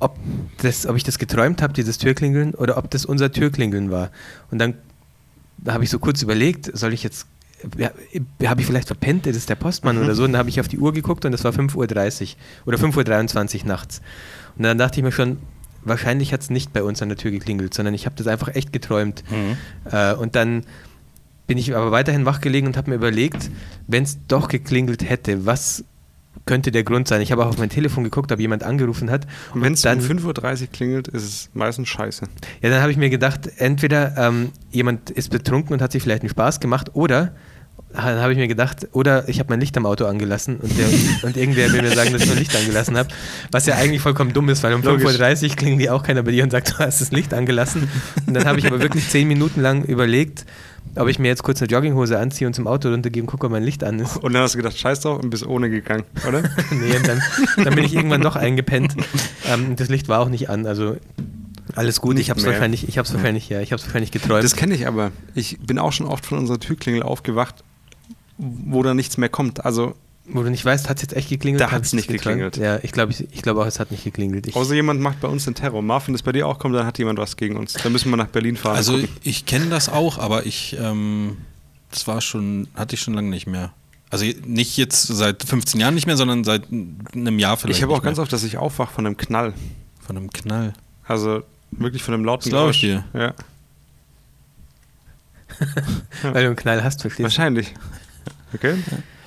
ob, das, ob ich das geträumt habe, dieses Türklingeln, oder ob das unser Türklingeln war. Und dann da habe ich so kurz überlegt, soll ich jetzt, ja, habe ich vielleicht verpennt, das ist der Postmann Mhm. oder so. Und dann habe ich auf die Uhr geguckt und es war 5.30 Uhr oder 5.23 Uhr nachts. Und dann dachte ich mir schon, wahrscheinlich hat es nicht bei uns an der Tür geklingelt, sondern ich habe das einfach echt geträumt. Äh, und dann bin ich aber weiterhin wach gelegen und habe mir überlegt, wenn es doch geklingelt hätte, was könnte der Grund sein? Ich habe auch auf mein Telefon geguckt, ob jemand angerufen hat. Und wenn es um dann- 5.30 Uhr klingelt, ist es meistens scheiße. ja, dann habe ich mir gedacht, entweder ähm, jemand ist betrunken und hat sich vielleicht einen Spaß gemacht oder dann habe ich mir gedacht, oder ich habe mein Licht am Auto angelassen und, der, und irgendwer will mir sagen, dass ich mein Licht angelassen habe. Was ja eigentlich vollkommen dumm ist, weil um Logisch. 5.30 Uhr klingen die auch keiner bei dir und sagt, du hast das Licht angelassen. Und dann habe ich aber wirklich zehn Minuten lang überlegt, ob ich mir jetzt kurz eine Jogginghose anziehe und zum Auto runtergehe und gucke, ob mein Licht an ist. Und dann hast du gedacht, scheiß drauf und bist ohne gegangen, oder? nee, und dann, dann bin ich irgendwann noch eingepennt. Ähm, das Licht war auch nicht an, also alles gut. Nicht ich habe es mehr. wahrscheinlich, ich hab's wahrscheinlich, ja, ich habe es wahrscheinlich geträumt. Das kenne ich aber. Ich bin auch schon oft von unserer Türklingel aufgewacht, wo da nichts mehr kommt. Also, Wo du nicht weißt, hat es jetzt echt geklingelt? Da hat's ich's nicht geklingelt. Ja, ich glaube ich, ich glaub auch, es hat nicht geklingelt. Ich, außer jemand macht bei uns den Terror. Marv, wenn das bei dir auch kommt, dann hat jemand was gegen uns. Dann müssen wir nach Berlin fahren. Also gucken. ich kenne das auch, aber ich, ähm, das war schon, hatte ich schon lange nicht mehr. Also nicht jetzt seit 15 Jahren nicht mehr, sondern seit einem Jahr vielleicht. ich habe auch nicht ganz mehr. oft, dass ich aufwache von einem Knall. von einem Knall. Also wirklich von einem lauten Das glaub ich Geräusch. Ja, weil du einen Knall hast, verstehst du? wahrscheinlich. Okay.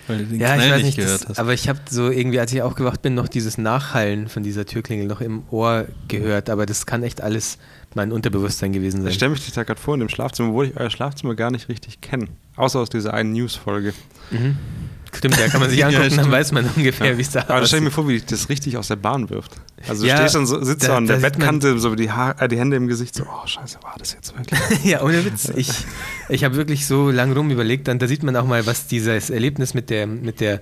Weil du den Ja, ich Knall weiß nicht gehört das, hast. aber ich habe so irgendwie, als ich aufgewacht bin, noch dieses Nachhallen von dieser Türklingel noch im Ohr gehört, aber das kann echt alles mein Unterbewusstsein gewesen sein. Ich stelle mich da gerade vor in dem Schlafzimmer, obwohl ich euer Schlafzimmer gar nicht richtig kenne. Außer aus dieser einen News-Folge. Mhm. Stimmt, ja, kann man sich Ja, angucken, dann stimmt. weiß man ungefähr, wie es da Aber da stelle ich mir aussieht. vor, wie das richtig aus der Bahn wirft. Also Ja, du stehst dann so, sitzt da- da an da der Bettkante, so die, Haar, äh, die Hände im Gesicht, so, oh scheiße, war das jetzt wirklich? Ja, ohne Witz. Ich, ich habe wirklich so lang rum überlegt, und da sieht man auch mal, was dieses Erlebnis mit der, mit der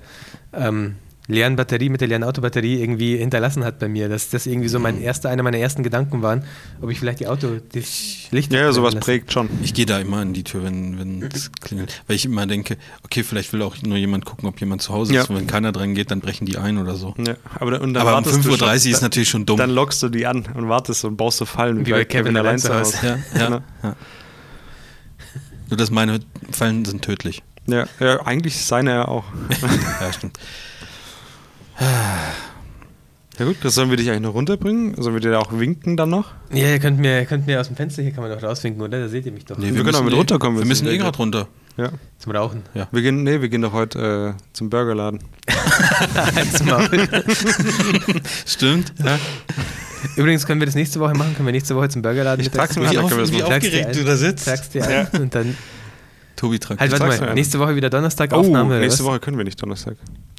ähm, leeren Batterie, mit der leeren Autobatterie irgendwie hinterlassen hat bei mir. Dass das irgendwie so mein erster, einer meiner ersten Gedanken waren, ob ich vielleicht die Auto, das Licht. Ja, ja, sowas lasse. prägt schon. Ich gehe da immer an die Tür, wenn, wenn es klingelt. Weil ich immer denke, okay, vielleicht will auch nur jemand gucken, ob jemand zu Hause ist. Ja. Und wenn keiner dran geht, dann brechen die ein oder so. Ja, aber dann, und dann Aber um wartest du 5.30 Uhr schon- ist dann- natürlich schon dumm. Dann lockst du die an und wartest und baust so Fallen Wie bei Kevin allein zu Hause. ja, ja, Genau. ja. Nur dass meine Fallen sind tödlich. Ja, ja, eigentlich ist seine ja auch. Ja, stimmt. Ja gut, das sollen wir dich eigentlich noch runterbringen? Sollen wir dir auch winken dann noch? Ja, ihr könnt mir, ihr könnt mir aus dem Fenster hier kann man doch rauswinken, oder? Da seht ihr mich doch. Nee, Wir können auch mit eh- runterkommen, Wir wir müssen eh ja- gerade runter. Ja. Zum Rauchen. Ja. Wir gehen, nee, wir gehen doch heute äh, zum Burgerladen. Stimmt. Ja. Übrigens können wir das nächste Woche machen. Können wir nächste Woche zum Burgerladen Ich trag's mir an, wir das wie aufgeregt du da sitzt. Trag's dir ein und dann. Tobi tragt. Halt, warte mal. Nächste Woche wieder Donnerstag Oh, Aufnahme. nächste was? Woche können wir nicht Donnerstag.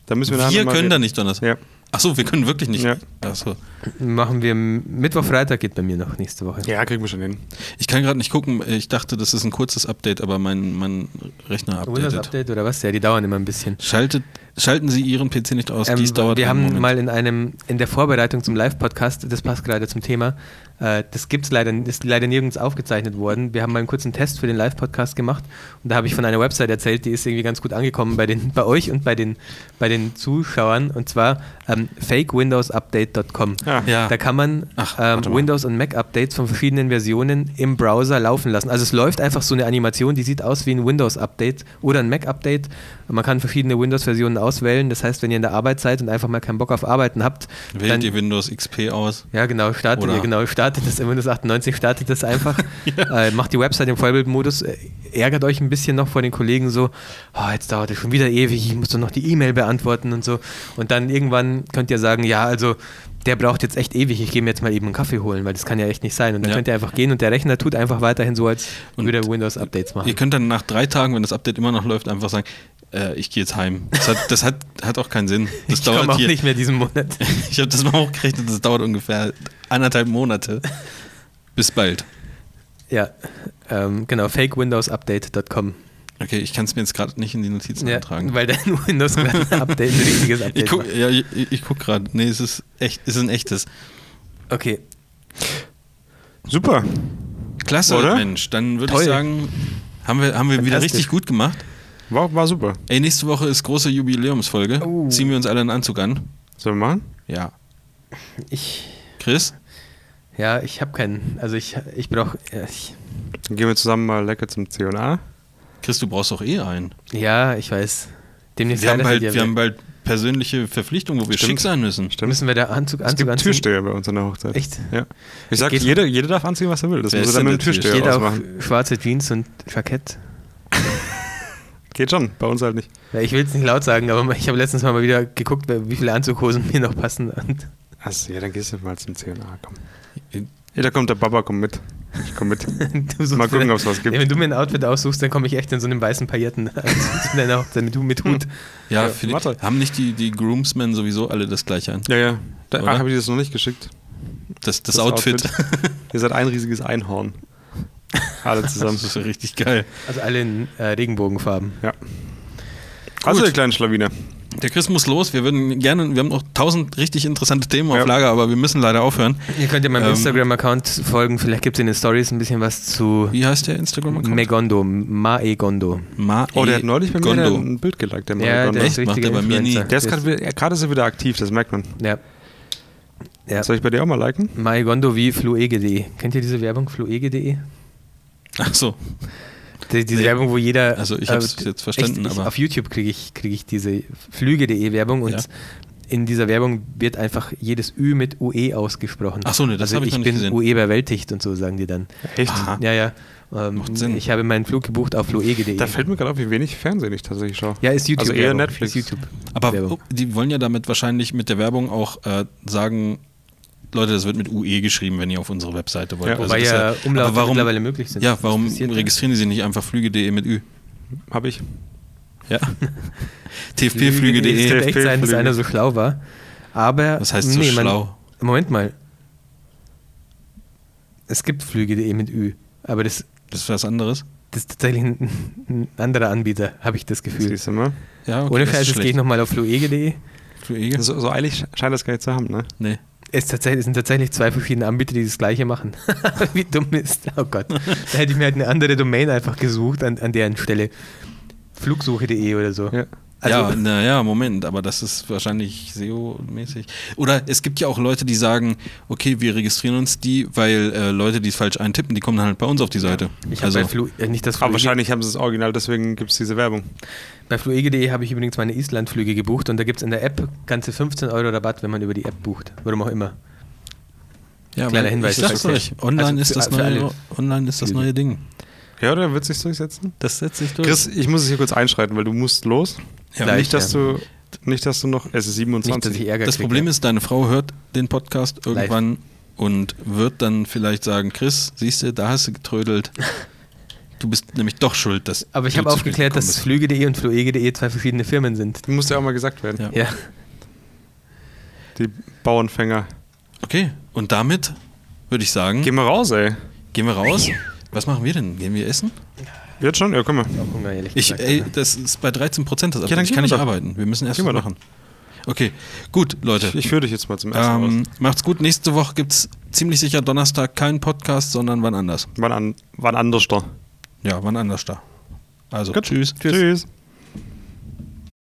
Da müssen wir, wir können da reden. nicht Donnerstag. Ja. Achso, wir können wirklich nicht. Ja. Achso. Machen wir Mittwoch, Freitag geht bei mir noch nächste Woche. ja, kriegen wir schon hin. Ich kann gerade nicht gucken. Ich dachte, das ist ein kurzes Update, aber mein, mein Rechner Windows updatet. Update oder was? Ja, die dauern immer ein bisschen. Schaltet, schalten Sie Ihren PC nicht aus. Ähm, Dies dauert wir haben Moment. mal in einem in der Vorbereitung zum Live-Podcast, das passt gerade zum Thema, äh, das gibt's leider, ist leider nirgends aufgezeichnet worden. Wir haben mal einen kurzen Test für den Live-Podcast gemacht und da habe ich von einer Website erzählt, die ist irgendwie ganz gut angekommen bei den bei euch und bei den bei den Zuschauern und zwar ähm, fakewindowsupdate.com. Ja. Ja. Da kann man Ach, ähm. Windows- und Mac-Updates von verschiedenen Versionen im Browser laufen lassen. Also es läuft einfach so eine Animation, die sieht aus wie ein Windows-Update oder ein Mac-Update. Und Man kann verschiedene Windows-Versionen auswählen. Das heißt, wenn ihr in der Arbeit seid und einfach mal keinen Bock auf Arbeiten habt, Wählt dann, ihr Windows XP aus? ja genau, startet Oder- ihr, genau, startet das in Windows 98, startet das einfach, äh, macht die Website im Vollbildmodus, äh, ärgert euch ein bisschen noch vor den Kollegen so, oh, jetzt dauert es schon wieder ewig, ich muss doch noch die E-Mail beantworten und so. Und dann irgendwann könnt ihr sagen, ja, also der braucht jetzt echt ewig, ich gehe mir jetzt mal eben einen Kaffee holen, weil das kann ja echt nicht sein. Und dann Ja. könnt ihr einfach gehen und der Rechner tut einfach weiterhin so, als würde er Windows-Updates machen. Ihr könnt dann nach drei Tagen, wenn das Update immer noch läuft, einfach sagen, äh, ich gehe jetzt heim. Das hat, das hat, hat auch keinen Sinn. Das ich dauert auch hier. nicht mehr diesen Monat. Ich habe das mal hochgerechnet, das dauert ungefähr anderthalb Monate. Bis bald. ja, ähm, genau, fakewindowsupdate.com. Okay, ich kann es mir jetzt gerade nicht in die Notizen Ja, eintragen. weil dein Windows gerade ein Update, ein richtiges Update Ich guck, macht. ja, ich, ich guck gerade. Nee, es ist echt, es ist ein echtes. Okay, Super. Klasse, Oder? Mensch. Dann würde ich sagen, haben wir, haben wir wieder richtig gut gemacht. War, war super. Ey, nächste Woche ist große Jubiläumsfolge. Oh. Ziehen wir uns alle einen Anzug an. Sollen wir machen? Ja. ich, Chris? ja, ich habe keinen, also ich, ich brauche, ja, ich, Dann gehen wir zusammen mal lecker zum C&A. Chris, du brauchst doch eh einen. ja, ich weiß. Demnächst Wir haben, bald, wir haben bald persönliche Verpflichtungen, wo wir Stimmt. schick sein müssen. Stimmt. Müssen wir da Anzug, es Anzug gibt anziehen? Türsteher bei uns an der Hochzeit. Echt? Ja. Ich sag, Geht- jeder, jeder darf anziehen, was er will. Das Wer muss ist er dann mit dem der Türsteher auch ausmachen. schwarze Jeans und Jackett. Geht schon, bei uns halt nicht. Ja, ich will es nicht laut sagen, aber ich habe letztens mal wieder geguckt, wie viele Anzughosen mir noch passen. Achso, ja, dann gehst du mal zum C&A, komm. Ja, da kommt der Papa, komm mit. Ich komm mit. du Mal gucken, mir- ob es was gibt. Ja, wenn du mir ein Outfit aussuchst, dann komme ich echt in so einem weißen Pailletten zu deiner Hochzeit mit, mit Hut. Ja, Ja, für die, warte. haben nicht die, die Groomsmen sowieso alle das gleiche an? Ja, ja. Da habe ich das noch nicht geschickt. Das, das, Das Outfit. Ihr seid ein riesiges Einhorn. Alle zusammen. das ist ja richtig geil. Also alle in äh, Regenbogenfarben. Ja. Also, ihr kleinen Schlawiner. Der Chris muss los. Wir würden gerne, wir haben noch tausend richtig interessante Themen auf Ja. Lager, aber wir müssen leider aufhören. Ihr könnt ja meinem Ähm, Instagram-Account folgen. Vielleicht gibt es in den Stories ein bisschen was zu Wie heißt der Instagram-Account? Megondo, Maegondo. Ma Oh, der hat neulich bei mir Gondo. ein Bild geliked, der Ja, Marigondo. der ist? Macht der bei mir nie. Influencer. Der ist gerade wieder- ja, gerade ist er wieder aktiv, das merkt man. Ja. ja. Soll ich bei dir auch mal liken? Maegondo wie fluege.de. Kennt ihr diese Werbung? Fluege.de? Ach so. Die, diese Nee. Werbung, wo jeder. Also ich hab's äh, jetzt verstanden, echt, ich, aber- Auf YouTube kriege ich, krieg ich diese Flüge.de Werbung und Ja. in dieser Werbung wird einfach jedes Ü mit UE ausgesprochen. Ach so, nee, das also hab ich ich noch nicht gesehen. UE überwältigt und so, sagen die dann. Echt? Aha. Ja, ja. Ähm, Macht Sinn. Ich habe meinen Flug gebucht auf fluege.de. Da fällt mir gerade auf, wie wenig Fernsehen ich tatsächlich schaue. ja, ist YouTube. Also eher. Netflix. Ist YouTube. Aber Werbung. oh, die wollen ja damit wahrscheinlich mit der Werbung auch äh, sagen, Leute, das wird mit UE geschrieben, wenn ihr auf unsere Webseite wollt. Ja, Also Wobei ja Umlaute aber warum, mittlerweile möglich sind. Ja, warum ja. registrieren die sich nicht einfach flüge.de mit Ü? Habe ich. Ja. Es tfpflüge.de. könnte echt sein, dass einer so schlau war. Aber. Was heißt so man- schlau? Moment mal. Es gibt Flüge.de mit Ü. Aber das, Das ist was anderes. das ist tatsächlich ein, ein anderer Anbieter, habe ich das Gefühl. Siehst du mal? Ja, Ohne das ist Scheiß, jetzt gehe ich nochmal auf fluege.de. Flüge? So, so eilig scheint das gar nicht zu haben, ne? Nee. Es, tatsächlich, sind tatsächlich zwei verschiedene Anbieter, die das gleiche machen. Wie dumm ist. Oh Gott. Da hätte ich mir halt eine andere Domain einfach gesucht an, an deren Stelle. Flugsuche.de oder so. Ja. Also, ja, naja, Moment, aber das ist wahrscheinlich SEO-mäßig. Oder es gibt ja auch Leute, die sagen, okay, wir registrieren uns die, weil äh, Leute, die es falsch eintippen, die kommen dann halt bei uns auf die Seite. ich habe also, bei Flu, äh, nicht das Aber Fluege- wahrscheinlich haben sie es original, deswegen gibt es diese Werbung. Bei fluege.de habe ich übrigens meine Islandflüge gebucht und da gibt es in der App ganze 15 Euro Rabatt, wenn man über die App bucht. Warum auch immer. ja, kleiner Hinweis, Ich sag's euch, online, also ist das neue, online ist das Flüge. neue Ding. Ja, oder wird sich durchsetzen? Das setzt sich durch. Chris, ich muss es hier kurz einschreiten, weil du musst los. Ja, Gleich, nicht, dass ja. du, nicht, dass du noch, es ist Nicht, dass 27. ich Ärger das kriege. Problem ist, deine Frau hört den Podcast irgendwann und wird dann vielleicht sagen, Chris, siehst du, da hast du getrödelt. Du bist nämlich doch schuld, dass Aber ich habe aufgeklärt, dass. Flüge.de und Fluege.de zwei verschiedene Firmen sind. muss ja auch mal gesagt werden. Ja. Ja. Die Bauernfänger. Okay, und damit würde ich sagen, Geh mal raus, ey. gehen wir raus. Was machen wir denn? Gehen wir essen? Jetzt schon? Ja, komm mal. Hunger, ehrlich Ich, gesagt. ey, das ist bei 13 Prozent das Ja, dann. Ich kann nicht arbeiten. Wir müssen erst doch. machen. Okay, gut, Leute. Ich, ich führe dich jetzt mal zum Essen ähm, raus. macht's gut. Nächste Woche gibt es ziemlich sicher Donnerstag keinen Podcast, sondern wann anders. Wann, an, wann anders da? Ja, wann anders da. Also, Gut. tschüss. Tschüss.